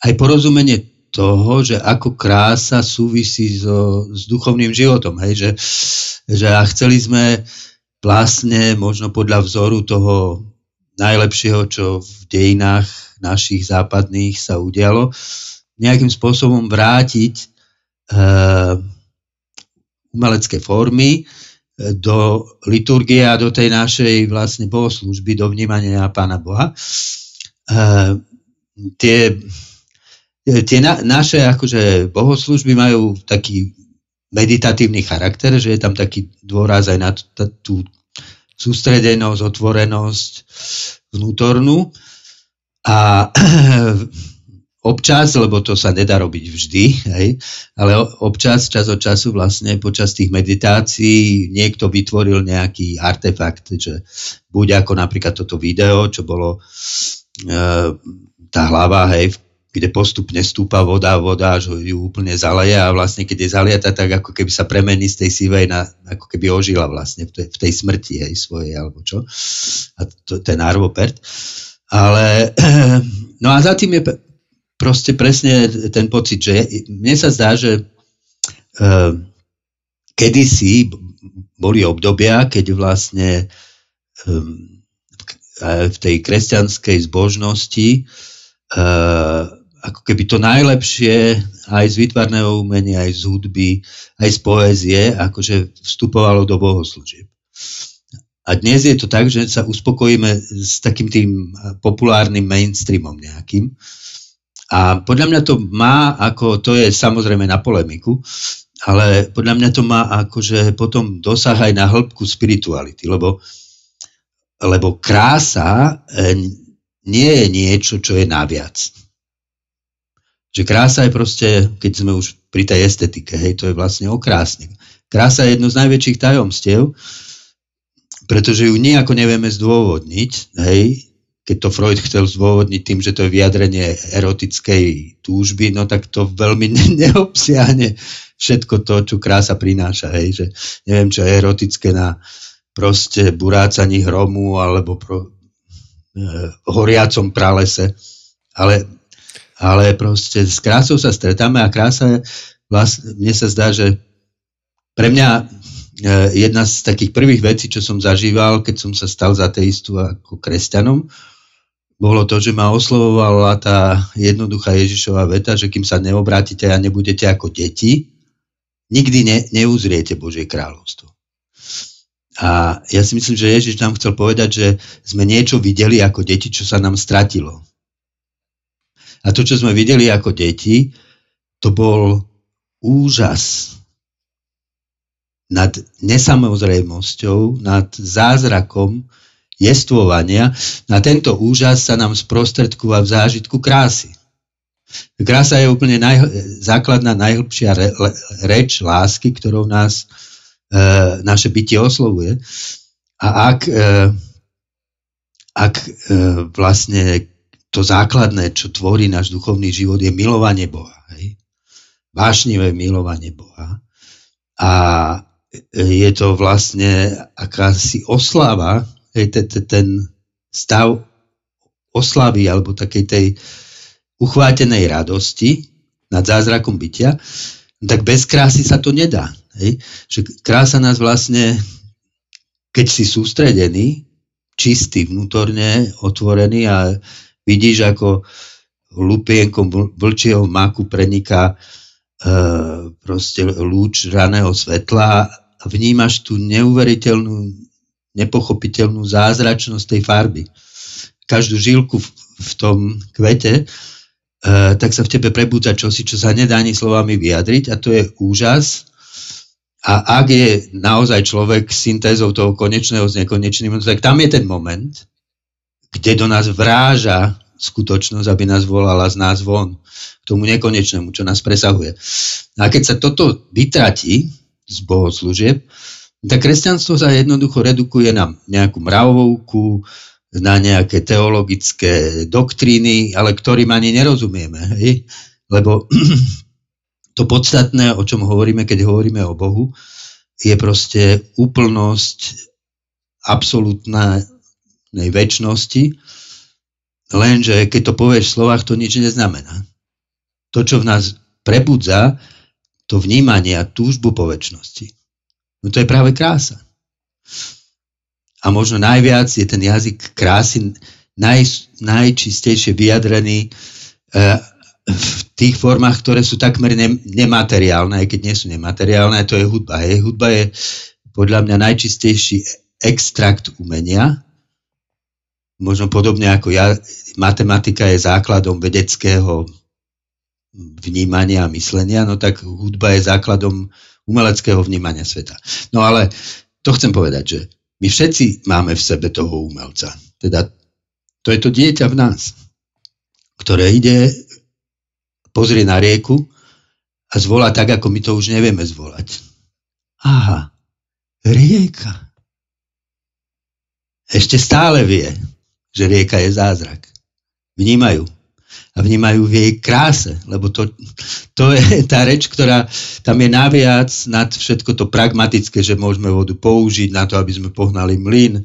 aj porozumenie toho, že ako krása súvisí so, s duchovným životom. Hej? Že, že a chceli sme vlastne možno podľa vzoru toho najlepšieho, čo v dejinách našich západných sa udialo, nejakým spôsobom vrátiť umelecké formy eh, do liturgie a do tej našej vlastne bohoslužby, do vnímania Pána Boha. Uh, tie tie na, naše akože bohoslužby majú taký meditatívny charakter, že je tam taký dôraz aj na tú sústredenosť, otvorenosť vnútornú. A občas, lebo to sa nedá robiť vždy, hej, ale občas, čas od času vlastne počas tých meditácií niekto vytvoril nejaký artefakt, že buď ako napríklad toto video, čo bolo e, tá hlava, hej, kde postupne stúpa voda, voda, až ju úplne zaleje a vlastne keď je zaliata, tak ako keby sa premení z tej sivej na, ako keby ožila vlastne v tej, v tej smrti hej, svojej, alebo čo. A to, ten Arvopert. Ale, no a za tým je proste presne ten pocit, že mne sa zdá, že uh, kedysi boli obdobia, keď vlastne um, v tej kresťanskej zbožnosti uh, ako keby to najlepšie aj z výtvarného umenia, aj z hudby, aj z poézie, akože vstupovalo do bohoslúžieb. A dnes je to tak, že sa uspokojíme s takým tým populárnym mainstreamom nejakým, a podľa mňa to má, ako to je samozrejme na polemiku, ale podľa mňa to má akože potom dosah aj na hĺbku spirituality, lebo, lebo krása e, nie je niečo, čo je naviac. Že krása je proste, keď sme už pri tej estetike, hej, to je vlastne okrásne. Krása je jedno z najväčších tajomstiev, pretože ju nejako nevieme zdôvodniť, hej, keď to Freud chcel zdôvodniť tým, že to je vyjadrenie erotickej túžby, no tak to veľmi neobsiahne všetko to, čo krása prináša. Hej, že neviem, čo je erotické na proste burácaní hromu alebo pro, e, horiacom pralese. Ale, ale proste s krásou sa stretáme a krása, vlastne, mne sa zdá, že pre mňa e, jedna z takých prvých vecí, čo som zažíval, keď som sa stal za ateistu ako kresťanom, bolo to, že ma oslovovala tá jednoduchá Ježišová veta, že kým sa neobrátite a nebudete ako deti, nikdy ne, neuzriete Božie kráľovstvo. A ja si myslím, že Ježiš nám chcel povedať, že sme niečo videli ako deti, čo sa nám stratilo. A to, čo sme videli ako deti, to bol úžas nad nesamozrejmosťou, nad zázrakom, jestvovania. Na tento úžas sa nám sprostredkúva v zážitku krásy. Krása je úplne naj, základná, najhlbšia re, le, reč lásky, ktorou nás e, naše bytie oslovuje. A ak, e, ak e, vlastne to základné, čo tvorí náš duchovný život, je milovanie Boha. Hej? Vášnivé milovanie Boha. A je to vlastne akási oslava ten stav oslavy alebo takej tej uchvátenej radosti nad zázrakom bytia, tak bez krásy sa to nedá. Hej? Že krása nás vlastne, keď si sústredený, čistý, vnútorne otvorený a vidíš, ako lupienkom vlčieho maku preniká e, proste lúč raného svetla a vnímaš tú neuveriteľnú nepochopiteľnú zázračnosť tej farby. Každú žilku v, v tom kvete, e, tak sa v tebe prebúdza čosi, čo sa nedá ani slovami vyjadriť a to je úžas. A ak je naozaj človek syntézou toho konečného s nekonečným, tak tam je ten moment, kde do nás vráža skutočnosť, aby nás volala z nás von, k tomu nekonečnému, čo nás presahuje. A keď sa toto vytratí z bohoslúžieb, tak kresťanstvo sa jednoducho redukuje na nejakú mravovku, na nejaké teologické doktríny, ale ktorým ani nerozumieme. Hej? Lebo to podstatné, o čom hovoríme, keď hovoríme o Bohu, je proste úplnosť absolútnej väčšnosti, lenže keď to povieš v slovách, to nič neznamená. To, čo v nás prebudza, to vnímanie a túžbu po väčšnosti. No to je práve krása. A možno najviac je ten jazyk krásy naj, najčistejšie vyjadrený uh, v tých formách, ktoré sú takmer ne, nemateriálne, aj keď nie sú nemateriálne, to je hudba. Hej. Hudba je podľa mňa najčistejší extrakt umenia, možno podobne ako ja, matematika je základom vedeckého vnímania a myslenia, no tak hudba je základom umeleckého vnímania sveta. No ale to chcem povedať, že my všetci máme v sebe toho umelca. Teda to je to dieťa v nás, ktoré ide, pozrie na rieku a zvolá tak, ako my to už nevieme zvolať. Aha, rieka. Ešte stále vie, že rieka je zázrak. Vnímajú a vnímajú v jej kráse, lebo to, to je tá reč, ktorá tam je naviac nad všetko to pragmatické, že môžeme vodu použiť na to, aby sme pohnali mlyn, e,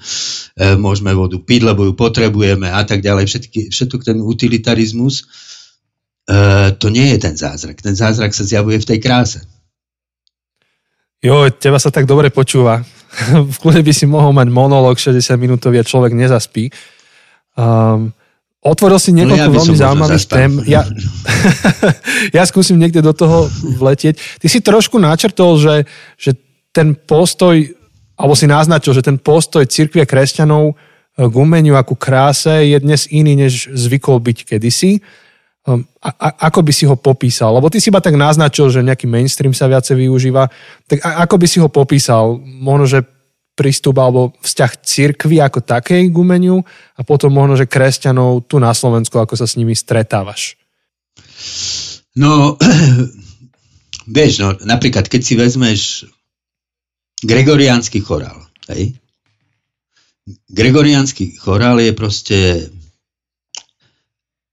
môžeme vodu piť, lebo ju potrebujeme a tak ďalej. Všetky, všetok ten utilitarizmus, e, to nie je ten zázrak. Ten zázrak sa zjavuje v tej kráse. Jo, teba sa tak dobre počúva. v kľude by si mohol mať monológ 60 minútový a človek nezaspí. Um, Otvoril si niekoľko no ja veľmi zaujímavých tém. Ja, ja skúsim niekde do toho vletieť. Ty si trošku načrtol, že, že ten postoj, alebo si naznačil, že ten postoj cirkvie kresťanov k umeniu ako kráse je dnes iný, než zvykol byť kedysi. Um, a, a, ako by si ho popísal? Lebo ty si iba tak naznačil, že nejaký mainstream sa viacej využíva. Tak a, ako by si ho popísal? Možno, že prístup alebo vzťah cirkvi ako takej k umeniu a potom možno, že kresťanov tu na Slovensku, ako sa s nimi stretávaš? No, vieš, no, napríklad, keď si vezmeš gregoriánsky chorál, hej? Gregoriánsky chorál je proste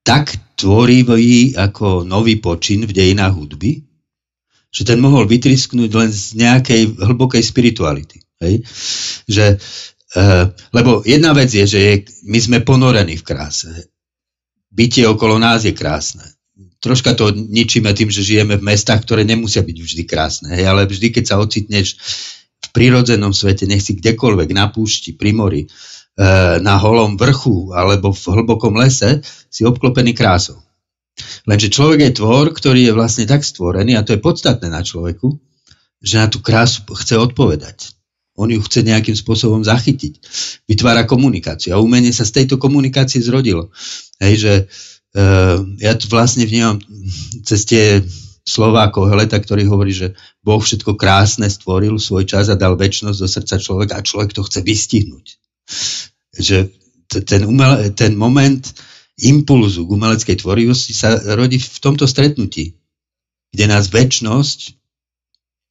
tak tvorivý ako nový počin v dejinách hudby, že ten mohol vytrisknúť len z nejakej hlbokej spirituality. Hej? Že, uh, lebo jedna vec je, že je, my sme ponorení v kráse. Bytie okolo nás je krásne. Troška to ničíme tým, že žijeme v mestách, ktoré nemusia byť vždy krásne. Hej? Ale vždy, keď sa ocitneš v prírodzenom svete, nech si kdekoľvek, na púšti, pri mori, uh, na holom vrchu alebo v hlbokom lese, si obklopený krásou. Lenže človek je tvor, ktorý je vlastne tak stvorený, a to je podstatné na človeku, že na tú krásu chce odpovedať. On ju chce nejakým spôsobom zachytiť. Vytvára komunikáciu. A umenie sa z tejto komunikácie zrodilo. Hej, že uh, ja tu vlastne vnímam cez tie slova Koheleta, ktorý hovorí, že Boh všetko krásne stvoril svoj čas a dal väčšnosť do srdca človeka a človek to chce vystihnúť. Že ten, umel, ten moment impulzu k umeleckej tvorivosti sa rodí v tomto stretnutí, kde nás väčšnosť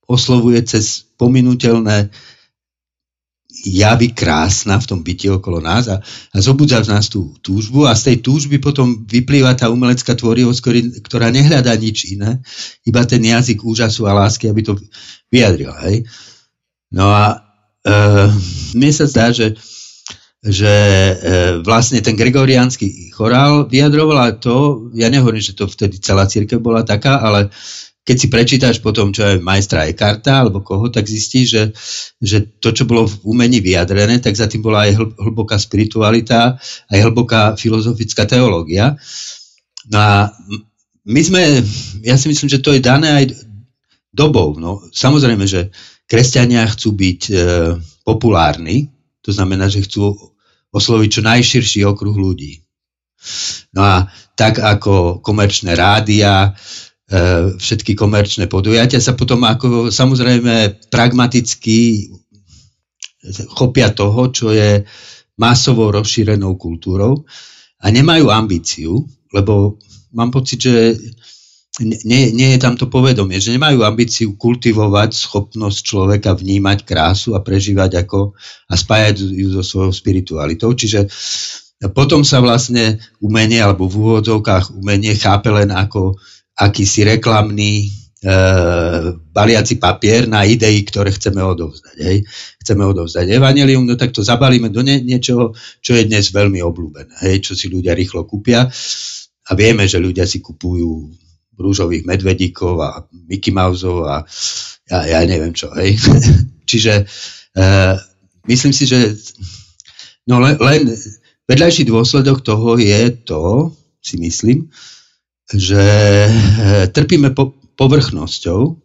oslovuje cez pominutelné javy krásna v tom byti okolo nás a, a zobudza v nás tú túžbu a z tej túžby potom vyplýva tá umelecká tvorivosť, ktorý, ktorá nehľadá nič iné, iba ten jazyk úžasu a lásky, aby to vyjadrila. Hej? No a e, mne sa zdá, že že e, vlastne ten gregoriánsky chorál vyjadrovala to, ja nehovorím, že to vtedy celá církev bola taká, ale keď si prečítaš potom, čo je majstra Ekarta alebo koho, tak zistíš, že, že to, čo bolo v umení vyjadrené, tak za tým bola aj hlboká spiritualita, aj hlboká filozofická teológia. No a my sme, ja si myslím, že to je dané aj dobou. No, samozrejme, že kresťania chcú byť e, populárni, to znamená, že chcú osloviť čo najširší okruh ľudí. No a tak ako komerčné rádia, všetky komerčné podujatia sa potom ako samozrejme pragmaticky chopia toho, čo je masovo rozšírenou kultúrou a nemajú ambíciu, lebo mám pocit, že nie, nie je tam to povedomie, že nemajú ambíciu kultivovať schopnosť človeka vnímať krásu a prežívať ako a spájať ju so svojou spiritualitou. Čiže potom sa vlastne umenie alebo v úvodzovkách umenie chápe len ako akýsi reklamný e, baliaci papier na idei, ktoré chceme odovzdať. Hej. Chceme odovzdať evanelium, no tak to zabalíme do nie, niečoho, čo je dnes veľmi obľúbené, hej, čo si ľudia rýchlo kúpia. A vieme, že ľudia si kupujú rúžových medvedíkov a Mickey Mouseov a ja, ja neviem čo. Hej. Čiže uh, myslím si, že no len, len vedľajší dôsledok toho je to, si myslím, že uh, trpíme po, povrchnosťou,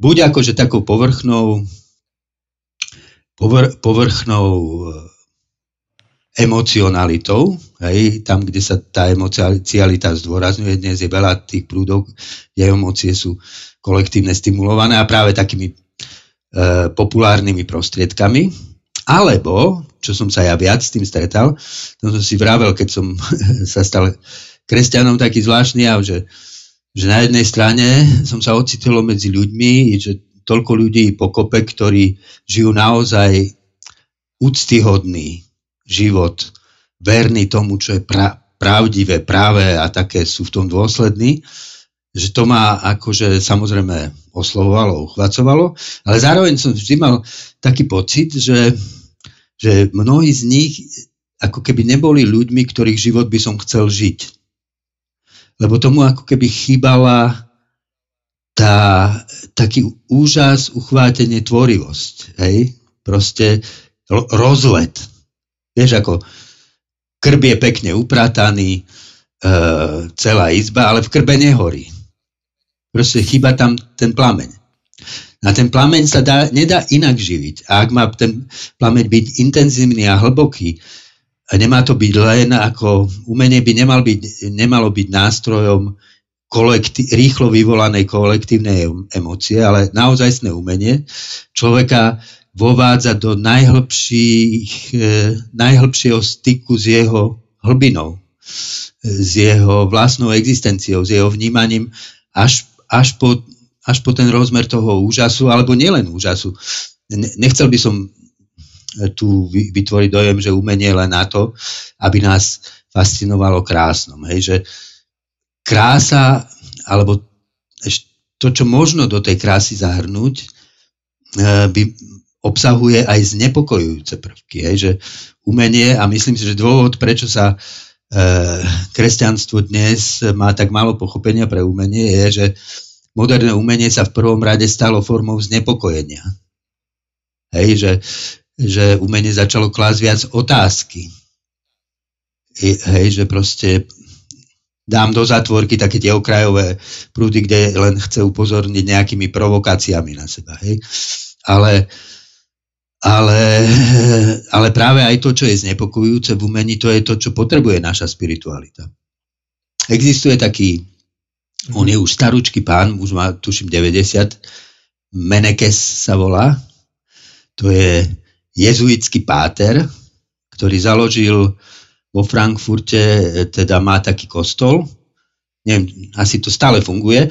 buď akože takou povrchnou povr, povrchnou emocionalitou, hej, tam, kde sa tá emocialita zdôrazňuje, dnes je veľa tých prúdov, kde emócie sú kolektívne stimulované a práve takými e, populárnymi prostriedkami. Alebo, čo som sa ja viac s tým stretal, to som si vravel, keď som sa stal kresťanom taký zvláštny jav, že, že na jednej strane som sa ocitol medzi ľuďmi, že toľko ľudí pokope, ktorí žijú naozaj úctyhodný, život verný tomu, čo je pra, pravdivé, práve a také sú v tom dôslední, že to ma akože samozrejme oslovovalo, uchvacovalo, ale zároveň som vždy mal taký pocit, že, že mnohí z nich ako keby neboli ľuďmi, ktorých život by som chcel žiť. Lebo tomu ako keby chýbala tá, taký úžas, uchvátenie, tvorivosť. Hej? Proste rozlet. Vieš, ako krb je pekne uprataný, e, celá izba, ale v krbe nehorí. Proste chýba tam ten plameň. Na ten plameň sa dá, nedá inak živiť. A ak má ten plameň byť intenzívny a hlboký, a nemá to byť len ako, umenie by nemal byť, nemalo byť nástrojom kolekti- rýchlo vyvolanej kolektívnej emócie, ale naozajstné umenie človeka vovádza do najhlbších, eh, najhlbšieho styku s jeho hlbinou, s jeho vlastnou existenciou, s jeho vnímaním až, až, po, až po ten rozmer toho úžasu, alebo nielen úžasu. Nechcel by som tu vytvoriť dojem, že umenie len na to, aby nás fascinovalo krásnom. Hej, že krása, alebo to, čo možno do tej krásy zahrnúť, e, by obsahuje aj znepokojujúce prvky. Hej, že umenie, a myslím si, že dôvod, prečo sa e, kresťanstvo dnes má tak málo pochopenia pre umenie, je, že moderné umenie sa v prvom rade stalo formou znepokojenia. Hej, že, že umenie začalo klásť viac otázky. Hej, že proste dám do zatvorky také tie okrajové prúdy, kde len chce upozorniť nejakými provokáciami na seba. Hej. Ale, ale, ale práve aj to, čo je znepokojujúce v umení, to je to, čo potrebuje naša spiritualita. Existuje taký, on je už starúčky pán, už má tuším 90, Menekes sa volá, to je jezuitský páter, ktorý založil vo Frankfurte e, teda má taký kostol, neviem, asi to stále funguje,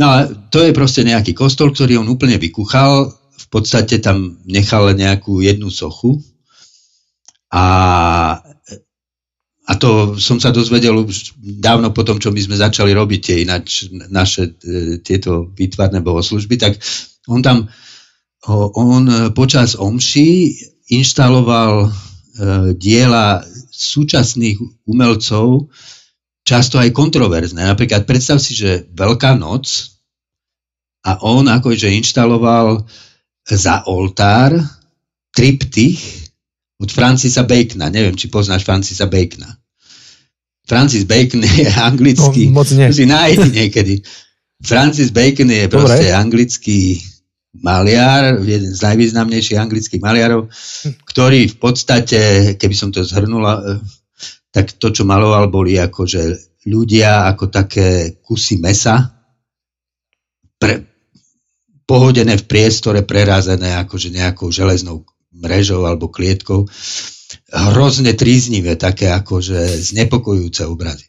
no ale to je proste nejaký kostol, ktorý on úplne vykuchal, v podstate tam nechal nejakú jednu sochu. A, a to som sa dozvedel už dávno po tom, čo my sme začali robiť tie ináč naše e, tieto výtvarné bohoslužby, tak on tam on počas omší inštaloval e, diela súčasných umelcov často aj kontroverzné. Napríklad predstav si, že Veľká noc a on akože inštaloval za oltár triptych od Francisa Bacona. Neviem, či poznáš Francisa Bacona. Francis Bacon je anglický. No, moc nie. Si nájdi niekedy. Francis Bacon je Dobre. proste anglický maliar, jeden z najvýznamnejších anglických maliarov, ktorý v podstate, keby som to zhrnula, e, tak to, čo maloval, boli akože ľudia ako také kusy mesa, pre, pohodené v priestore, prerazené akože nejakou železnou mrežou alebo klietkou. Hrozne tríznivé, také akože znepokojujúce obrazy.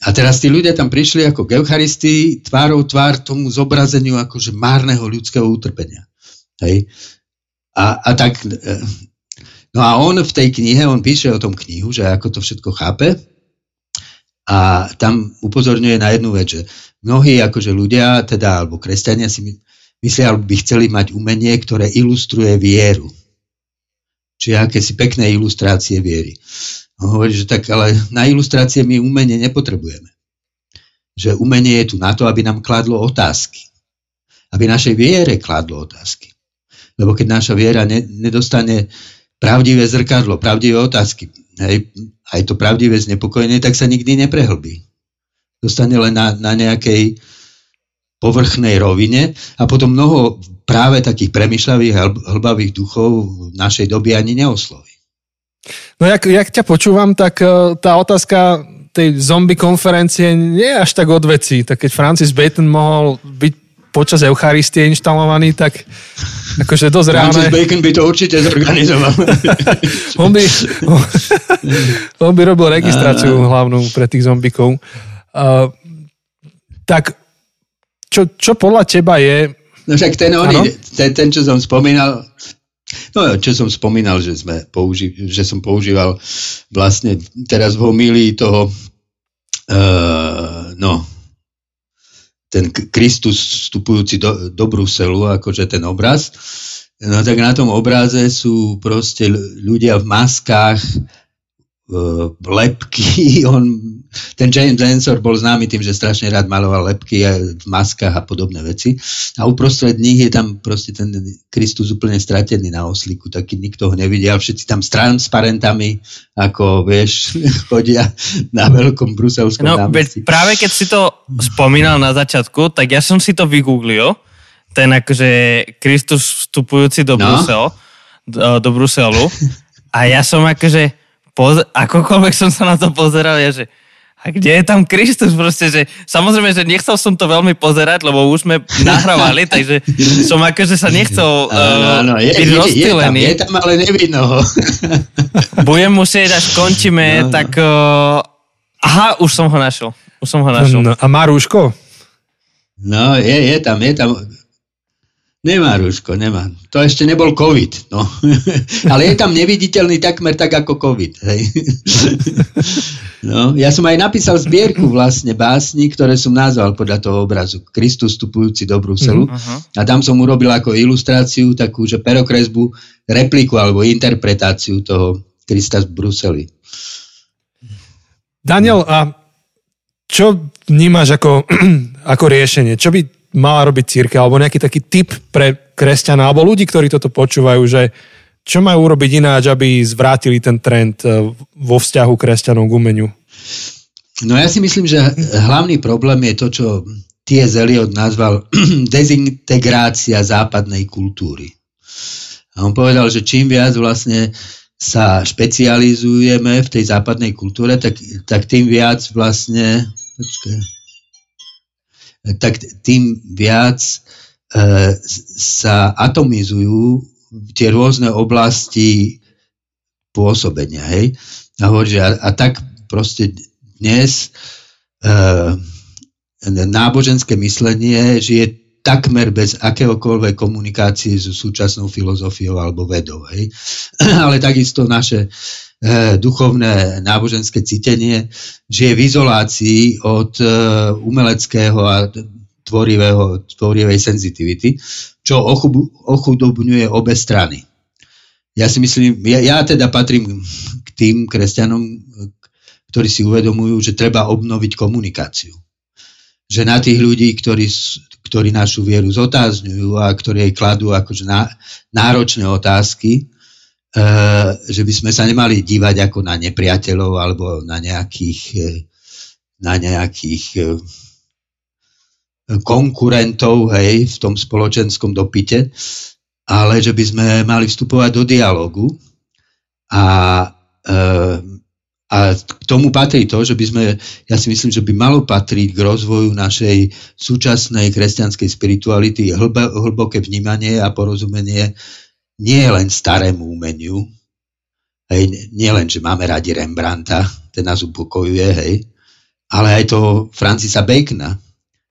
A teraz tí ľudia tam prišli ako k Eucharistii tvárou tvár tomu zobrazeniu akože márneho ľudského utrpenia. Hej? A, a tak, e, no a on v tej knihe, on píše o tom knihu, že ako to všetko chápe a tam upozorňuje na jednu vec, že mnohí akože ľudia, teda alebo kresťania si myslia, alebo by chceli mať umenie, ktoré ilustruje vieru. Čiže akési pekné ilustrácie viery. Hovorí, že tak ale na ilustrácie my umenie nepotrebujeme. Že umenie je tu na to, aby nám kladlo otázky. Aby našej viere kladlo otázky. Lebo keď naša viera ne, nedostane pravdivé zrkadlo, pravdivé otázky, hej, aj to pravdivé znepokojenie, tak sa nikdy neprehlbí. Dostane len na, na nejakej povrchnej rovine a potom mnoho práve takých premyšľavých a hlbavých duchov v našej doby ani neosloví. No jak, jak ťa počúvam, tak uh, tá otázka tej zombie konferencie nie je až tak od veci. Tak keď Francis Bacon mohol byť počas Eucharistie inštalovaný, tak akože dosť reálne. Francis Bacon by to určite zorganizoval. on, by, on, on by robil registráciu hlavnú pre tých zombikov. Uh, tak čo, čo podľa teba je... No však ten, oný, ten, ten, čo som spomínal, No čo som spomínal, že, sme použi- že som používal vlastne teraz v homílii toho uh, no ten Kristus vstupujúci do, do Bruselu, akože ten obraz. No tak na tom obraze sú proste ľudia v maskách, lepky. On, ten James Ensor bol známy tým, že strašne rád maloval lepky v maskách a podobné veci. A uprostred nich je tam proste ten Kristus úplne stratený na oslíku, taký nikto ho nevidel. Všetci tam s transparentami, ako vieš, chodia na veľkom bruselskom no, námestí. Práve keď si to spomínal na začiatku, tak ja som si to vygooglil, ten akože Kristus vstupujúci do, no. Brusel, do, do Bruselu. A ja som akože poz- akokoľvek som sa na to pozeral, je, že a kde je tam Kristus? Proste, že, samozrejme, že nechcel som to veľmi pozerať, lebo už sme nahrávali, takže som akože sa nechcel uh, no, je, byť je, rozptýlený. Je, je, tam, je tam, ale nevidno ho. Budem musieť, až končíme, no, no. tak... Uh, aha, už som ho našiel. Už som ho našiel. No, a má rúško? No, je, je tam, je tam. Nemá rúško, nemá. To ešte nebol COVID, no. Ale je tam neviditeľný takmer tak ako COVID, hej. No, ja som aj napísal zbierku vlastne básni, ktoré som nazval podľa toho obrazu Kristus vstupujúci do Bruselu. Uh-huh. A tam som urobil ako ilustráciu takú, že perokresbu, repliku alebo interpretáciu toho Krista z Bruseli. Daniel, a čo vnímaš ako, ako riešenie? Čo by mala robiť církev, alebo nejaký taký tip pre kresťana, alebo ľudí, ktorí toto počúvajú, že čo majú urobiť ináč, aby zvrátili ten trend e, vo vzťahu kresťanov k umeniu? No ja si myslím, že hlavný problém je to, čo T.S. Eliot nazval dezintegrácia západnej kultúry. A on povedal, že čím viac vlastne sa špecializujeme v tej západnej kultúre, tak, tak tým viac vlastne... Počkej, tak tým viac e, sa atomizujú tie rôzne oblasti pôsobenia. Hej? A a, a tak proste dnes e, náboženské myslenie žije takmer bez akéhokoľvek komunikácie so súčasnou filozofiou alebo vedou. Hej? Ale takisto naše duchovné náboženské cítenie žije v izolácii od e, umeleckého a tvorivého, tvorivej senzitivity, čo ochudobňuje obe strany. Ja si myslím, ja, ja teda patrím k tým kresťanom, ktorí si uvedomujú, že treba obnoviť komunikáciu. Že na tých ľudí, ktorí, ktorí našu vieru zotázňujú a ktorí jej kladú akože náročné otázky, Eh, že by sme sa nemali dívať ako na nepriateľov alebo na nejakých, eh, na nejakých eh, konkurentov hej, v tom spoločenskom dopite, ale že by sme mali vstupovať do dialogu a, a k tomu patrí to, že by sme, ja si myslím, že by malo patriť k rozvoju našej súčasnej kresťanskej spirituality hlboké vnímanie a porozumenie nie len starému umeniu, hej, nie len, že máme radi Rembrandta, ten nás upokojuje, hej, ale aj to Francisa Bacona.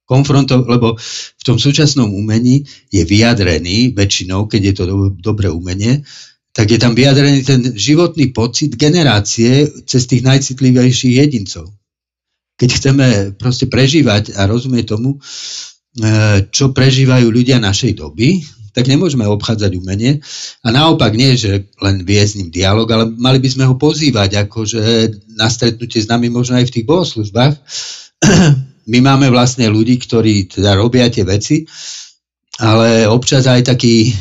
Konfronto, lebo v tom súčasnom umení je vyjadrený, väčšinou, keď je to do, dobré umenie, tak je tam vyjadrený ten životný pocit generácie cez tých najcitlivejších jedincov. Keď chceme proste prežívať a rozumieť tomu, eh, čo prežívajú ľudia našej doby, tak nemôžeme obchádzať umenie. A naopak nie, že len viesť s ním dialog, ale mali by sme ho pozývať, akože na stretnutie s nami možno aj v tých bohoslužbách. My máme vlastne ľudí, ktorí teda robia tie veci, ale občas aj takí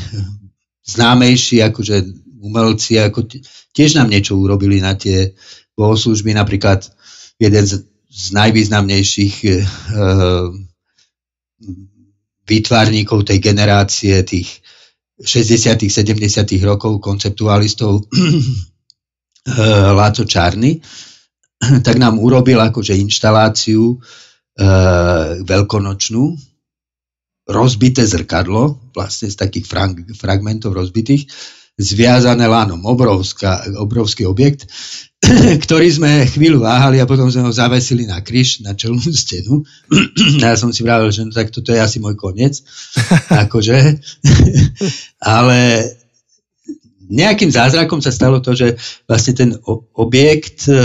známejší, akože umelci, ako tiež nám niečo urobili na tie bohoslužby, napríklad jeden z, z najvýznamnejších uh, výtvarníkov tej generácie tých 60 70 rokov konceptualistov Láco Čarny, tak nám urobil akože inštaláciu e, veľkonočnú, rozbité zrkadlo, vlastne z takých fragmentov rozbitých, zviazané lánom, obrovská, obrovský objekt, ktorý sme chvíľu váhali a potom sme ho zavesili na kryš, na čelnú stenu. Ja som si vravil, že no, tak toto je asi môj koniec. akože. Ale nejakým zázrakom sa stalo to, že vlastne ten objekt e,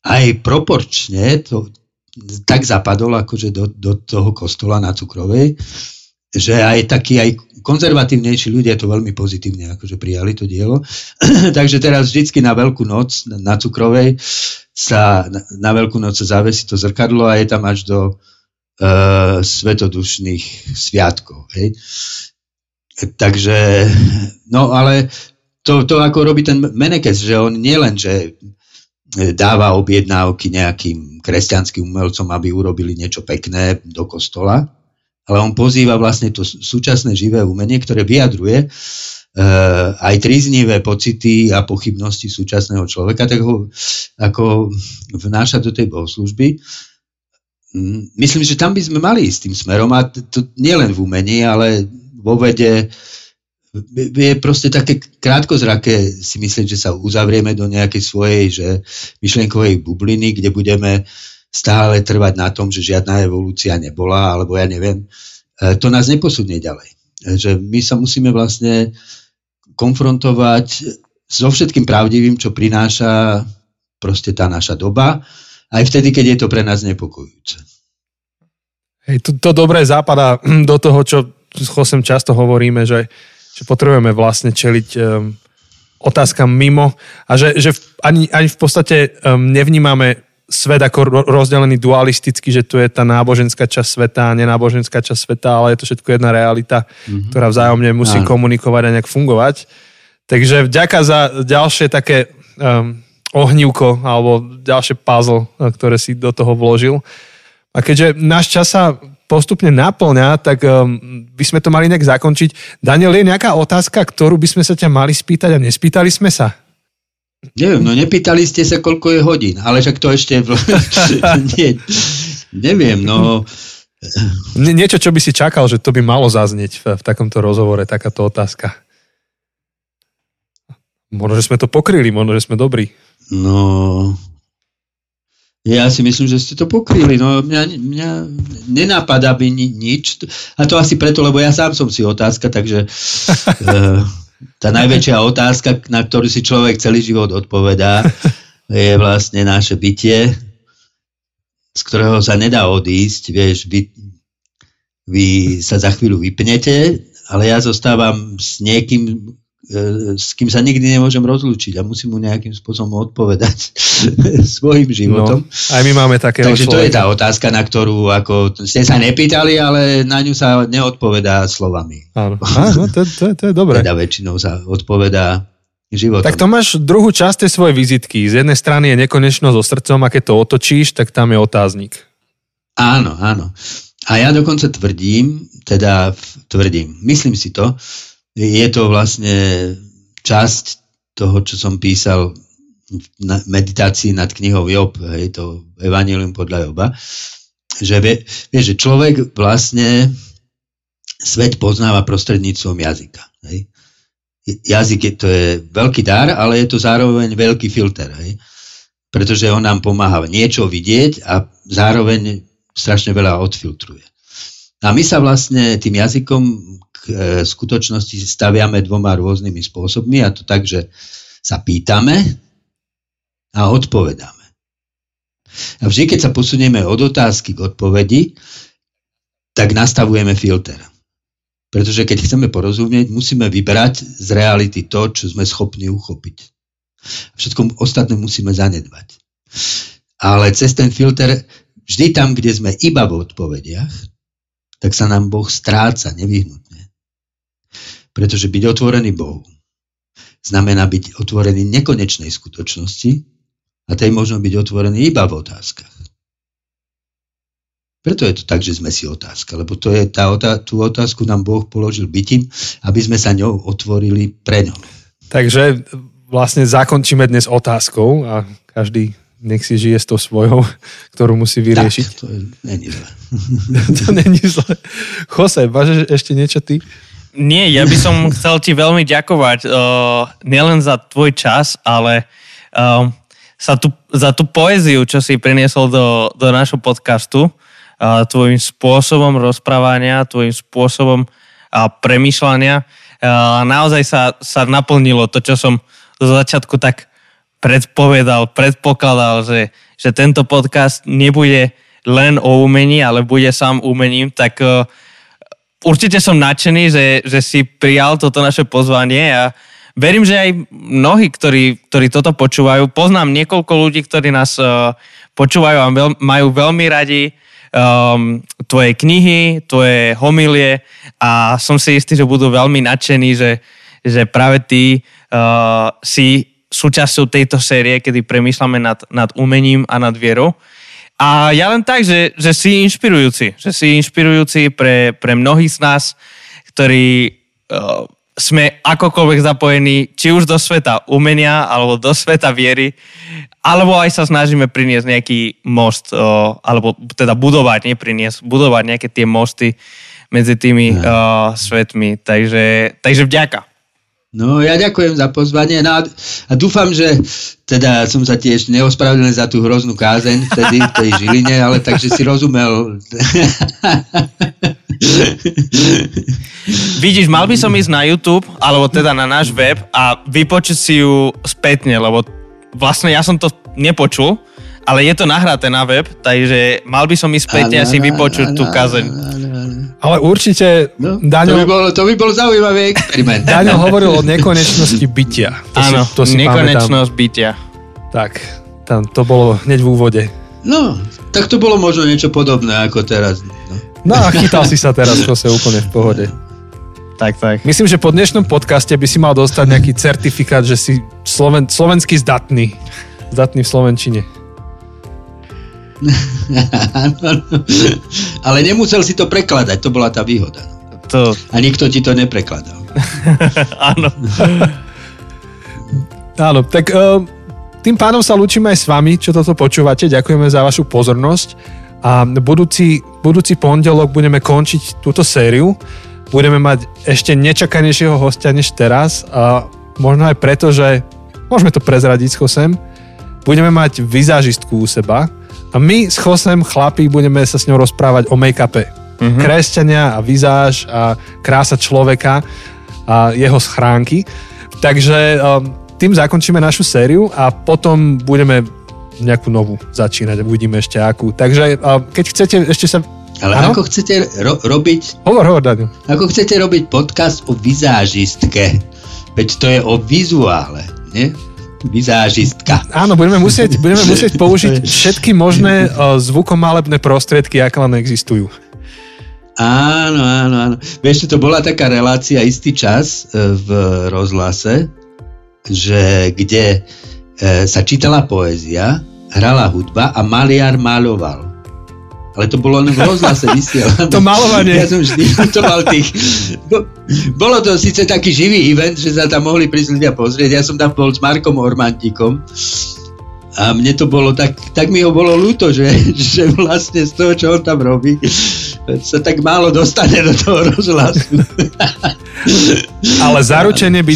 aj proporčne to tak zapadol akože do, do toho kostola na Cukrovej, že aj taký aj konzervatívnejší ľudia to veľmi pozitívne akože prijali to dielo. Takže teraz vždycky na Veľkú noc na Cukrovej sa na, Veľkú noc sa zavesí to zrkadlo a je tam až do uh, svetodušných sviatkov. Hej. Takže, no ale to, to ako robí ten Menekes, že on nielen, že dáva objednávky nejakým kresťanským umelcom, aby urobili niečo pekné do kostola, ale on pozýva vlastne to súčasné živé umenie, ktoré vyjadruje uh, aj triznivé pocity a pochybnosti súčasného človeka, tak ho ako vnáša do tej bohoslužby. Mm, myslím, že tam by sme mali ísť tým smerom a to nielen v umení, ale vo vede je proste také krátkozraké si myslieť, že sa uzavrieme do nejakej svojej že myšlienkovej bubliny, kde budeme stále trvať na tom, že žiadna evolúcia nebola, alebo ja neviem. to nás neposunie ďalej. Že my sa musíme vlastne konfrontovať so všetkým pravdivým, čo prináša proste tá naša doba, aj vtedy, keď je to pre nás nepokojujúce. Hej, to, to dobré západa do toho, čo s Chosem často hovoríme, že, že potrebujeme vlastne čeliť um, otázkam mimo a že, že ani, ani v podstate um, nevnímame svet ako rozdelený dualisticky, že tu je tá náboženská časť sveta a nenáboženská časť sveta, ale je to všetko jedna realita, mm-hmm. ktorá vzájomne musí Áno. komunikovať a nejak fungovať. Takže vďaka za ďalšie také um, ohnívko alebo ďalšie puzzle, ktoré si do toho vložil. A keďže náš čas sa postupne naplňa, tak um, by sme to mali nejak zakončiť. Daniel, je nejaká otázka, ktorú by sme sa ťa mali spýtať a nespýtali sme sa? Neviem, no nepýtali ste sa, koľko je hodín, ale však to ešte... Nie, neviem, no... Nie, niečo, čo by si čakal, že to by malo zaznieť v, v takomto rozhovore, takáto otázka. Možno, že sme to pokryli, možno, že sme dobrí. No, ja si myslím, že ste to pokryli. No, mňa, mňa nenapadá by ni, nič. A to asi preto, lebo ja sám som si otázka, takže uh, tá najväčšia otázka, na ktorú si človek celý život odpovedá, je vlastne naše bytie, z ktorého sa nedá odísť. Vieš, vy, vy sa za chvíľu vypnete, ale ja zostávam s niekým, s kým sa nikdy nemôžem rozlúčiť a musím mu nejakým spôsobom odpovedať svojim životom. No, aj my máme také. Takže človeka. to je tá otázka, na ktorú ako, ste sa nepýtali, ale na ňu sa neodpovedá slovami. Áno, Áno to, to, to je dobré. Teda väčšinou sa odpovedá životom. Tak to máš druhú časť tej svojej vizitky. Z jednej strany je nekonečno so srdcom a keď to otočíš, tak tam je otáznik. Áno, áno. A ja dokonca tvrdím, teda tvrdím, myslím si to, je to vlastne časť toho, čo som písal v meditácii nad knihou Job, hej, to Evangelium podľa Joba, že vie, vie, že človek vlastne svet poznáva prostredníctvom jazyka. Hej. Jazyk je, to je veľký dar, ale je to zároveň veľký filter, hej. pretože on nám pomáha niečo vidieť a zároveň strašne veľa odfiltruje. A my sa vlastne tým jazykom k e, skutočnosti staviame dvoma rôznymi spôsobmi a to tak, že sa pýtame a odpovedáme. A vždy, keď sa posunieme od otázky k odpovedi, tak nastavujeme filter. Pretože keď chceme porozumieť, musíme vybrať z reality to, čo sme schopní uchopiť. Všetko ostatné musíme zanedbať. Ale cez ten filter, vždy tam, kde sme iba v odpovediach, tak sa nám Boh stráca nevyhnutne. Pretože byť otvorený Bohu znamená byť otvorený nekonečnej skutočnosti a tej možno byť otvorený iba v otázkach. Preto je to tak, že sme si otázka, lebo to je tá, tú otázku nám Boh položil bytím, aby sme sa ňou otvorili pre ňou. Takže vlastne zakončíme dnes otázkou a každý nech si žije s tou svojou, ktorú musí vyriešiť. Tak, to je, není zle. to není zle. Jose, máš ešte niečo ty? Nie, ja by som chcel ti veľmi ďakovať uh, nielen za tvoj čas, ale uh, za, tú, za tú poéziu, čo si priniesol do, do nášho podcastu, uh, tvojim spôsobom rozprávania, tvojim spôsobom uh, premýšľania. Uh, naozaj sa, sa naplnilo to, čo som zo začiatku tak predpovedal, predpokladal, že, že tento podcast nebude len o umení, ale bude sám umením, tak uh, určite som nadšený, že, že si prijal toto naše pozvanie a verím, že aj mnohí, ktorí, ktorí toto počúvajú, poznám niekoľko ľudí, ktorí nás uh, počúvajú a veľ, majú veľmi radi um, tvoje knihy, tvoje homilie a som si istý, že budú veľmi nadšení, že, že práve ty uh, si súčasťou tejto série, kedy premýšľame nad, nad umením a nad vierou. A ja len tak, že, že si inšpirujúci. Že si inšpirujúci pre, pre mnohých z nás, ktorí uh, sme akokoľvek zapojení či už do sveta umenia, alebo do sveta viery, alebo aj sa snažíme priniesť nejaký most, uh, alebo teda budovať, nie priniesť, budovať nejaké tie mosty medzi tými uh, svetmi. Takže, takže vďaka. No ja ďakujem za pozvanie no a, dúfam, že teda som sa tiež neospravedlnil za tú hroznú kázeň vtedy v tej Žiline, ale takže si rozumel. Vidíš, mal by som ísť na YouTube, alebo teda na náš web a vypočuť si ju spätne, lebo vlastne ja som to nepočul, ale je to nahraté na web, takže mal by som ísť späť a si vypočuť tú kazeň. Ale určite, No, Daňo, to, by bol, to by bol zaujímavý experiment. Daňo hovoril o nekonečnosti bytia. To Áno, si, to si pamätám. nekonečnosť bytia. Tak, tam to bolo hneď v úvode. No, tak to bolo možno niečo podobné ako teraz. No. No a chytal si sa teraz, to sa úplne v pohode. Tak, tak. Myslím, že po dnešnom podcaste by si mal dostať nejaký certifikát, že si sloven, slovenský zdatný. Zdatný v Slovenčine. Ale nemusel si to prekladať, to bola tá výhoda. To, A nikto ti to neprekladal. áno. Áno, tak uh, tým pánom sa lúčime aj s vami, čo toto počúvate. Ďakujeme za vašu pozornosť. A budúci, budúci pondelok budeme končiť túto sériu. Budeme mať ešte nečakanejšieho hostia než teraz. A možno aj preto, že môžeme to prezradiť s Chosem. Budeme mať vizážistku u seba. A my s Chosem, chlapí, budeme sa s ňou rozprávať o make-upe. Mm-hmm. Kresťania a vizáž a krása človeka a jeho schránky. Takže um, tým zakončíme našu sériu a potom budeme nejakú novú začínať. Uvidíme ešte akú. Takže uh, keď chcete ešte sa... Ale Áno? ako chcete ro- robiť Hovor, hovor, Daniel. Ako chcete robiť podcast o vizážistke? Veď to je o vizuále, nie? Vizážistka. Áno, budeme musieť, budeme musieť použiť všetky možné zvukomalebné prostriedky, aké len existujú. Áno, áno, áno. Vieš, to bola taká relácia istý čas e, v rozhlase, že kde e, sa čítala poézia, hrala hudba a maliar maľoval. Ale to bolo len v rozhlase vysielané. To malovanie. Ja som vždy to mal tých... Bo- Bolo to síce taký živý event, že sa tam mohli prísť ľudia pozrieť. Ja som tam bol s Markom Ormantikom a mne to bolo tak, tak mi ho bolo ľúto, že, že vlastne z toho, čo on tam robí, sa tak málo dostane do toho rozhlasu. Ale zaručene by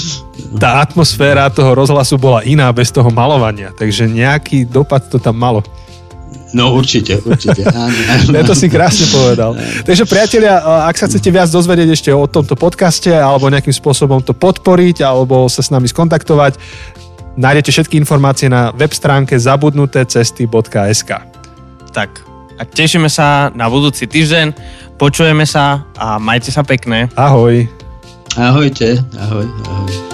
tá atmosféra toho rozhlasu bola iná bez toho malovania. Takže nejaký dopad to tam malo. No určite, určite. Áno, áno. Ja to si krásne povedal. Takže priatelia, ak sa chcete viac dozvedieť ešte o tomto podcaste alebo nejakým spôsobom to podporiť alebo sa s nami skontaktovať, nájdete všetky informácie na web stránke zabudnutecesty.sk. Tak. A tešíme sa na budúci týždeň. Počujeme sa a majte sa pekné. Ahoj. Ahojte, ahoj, ahoj.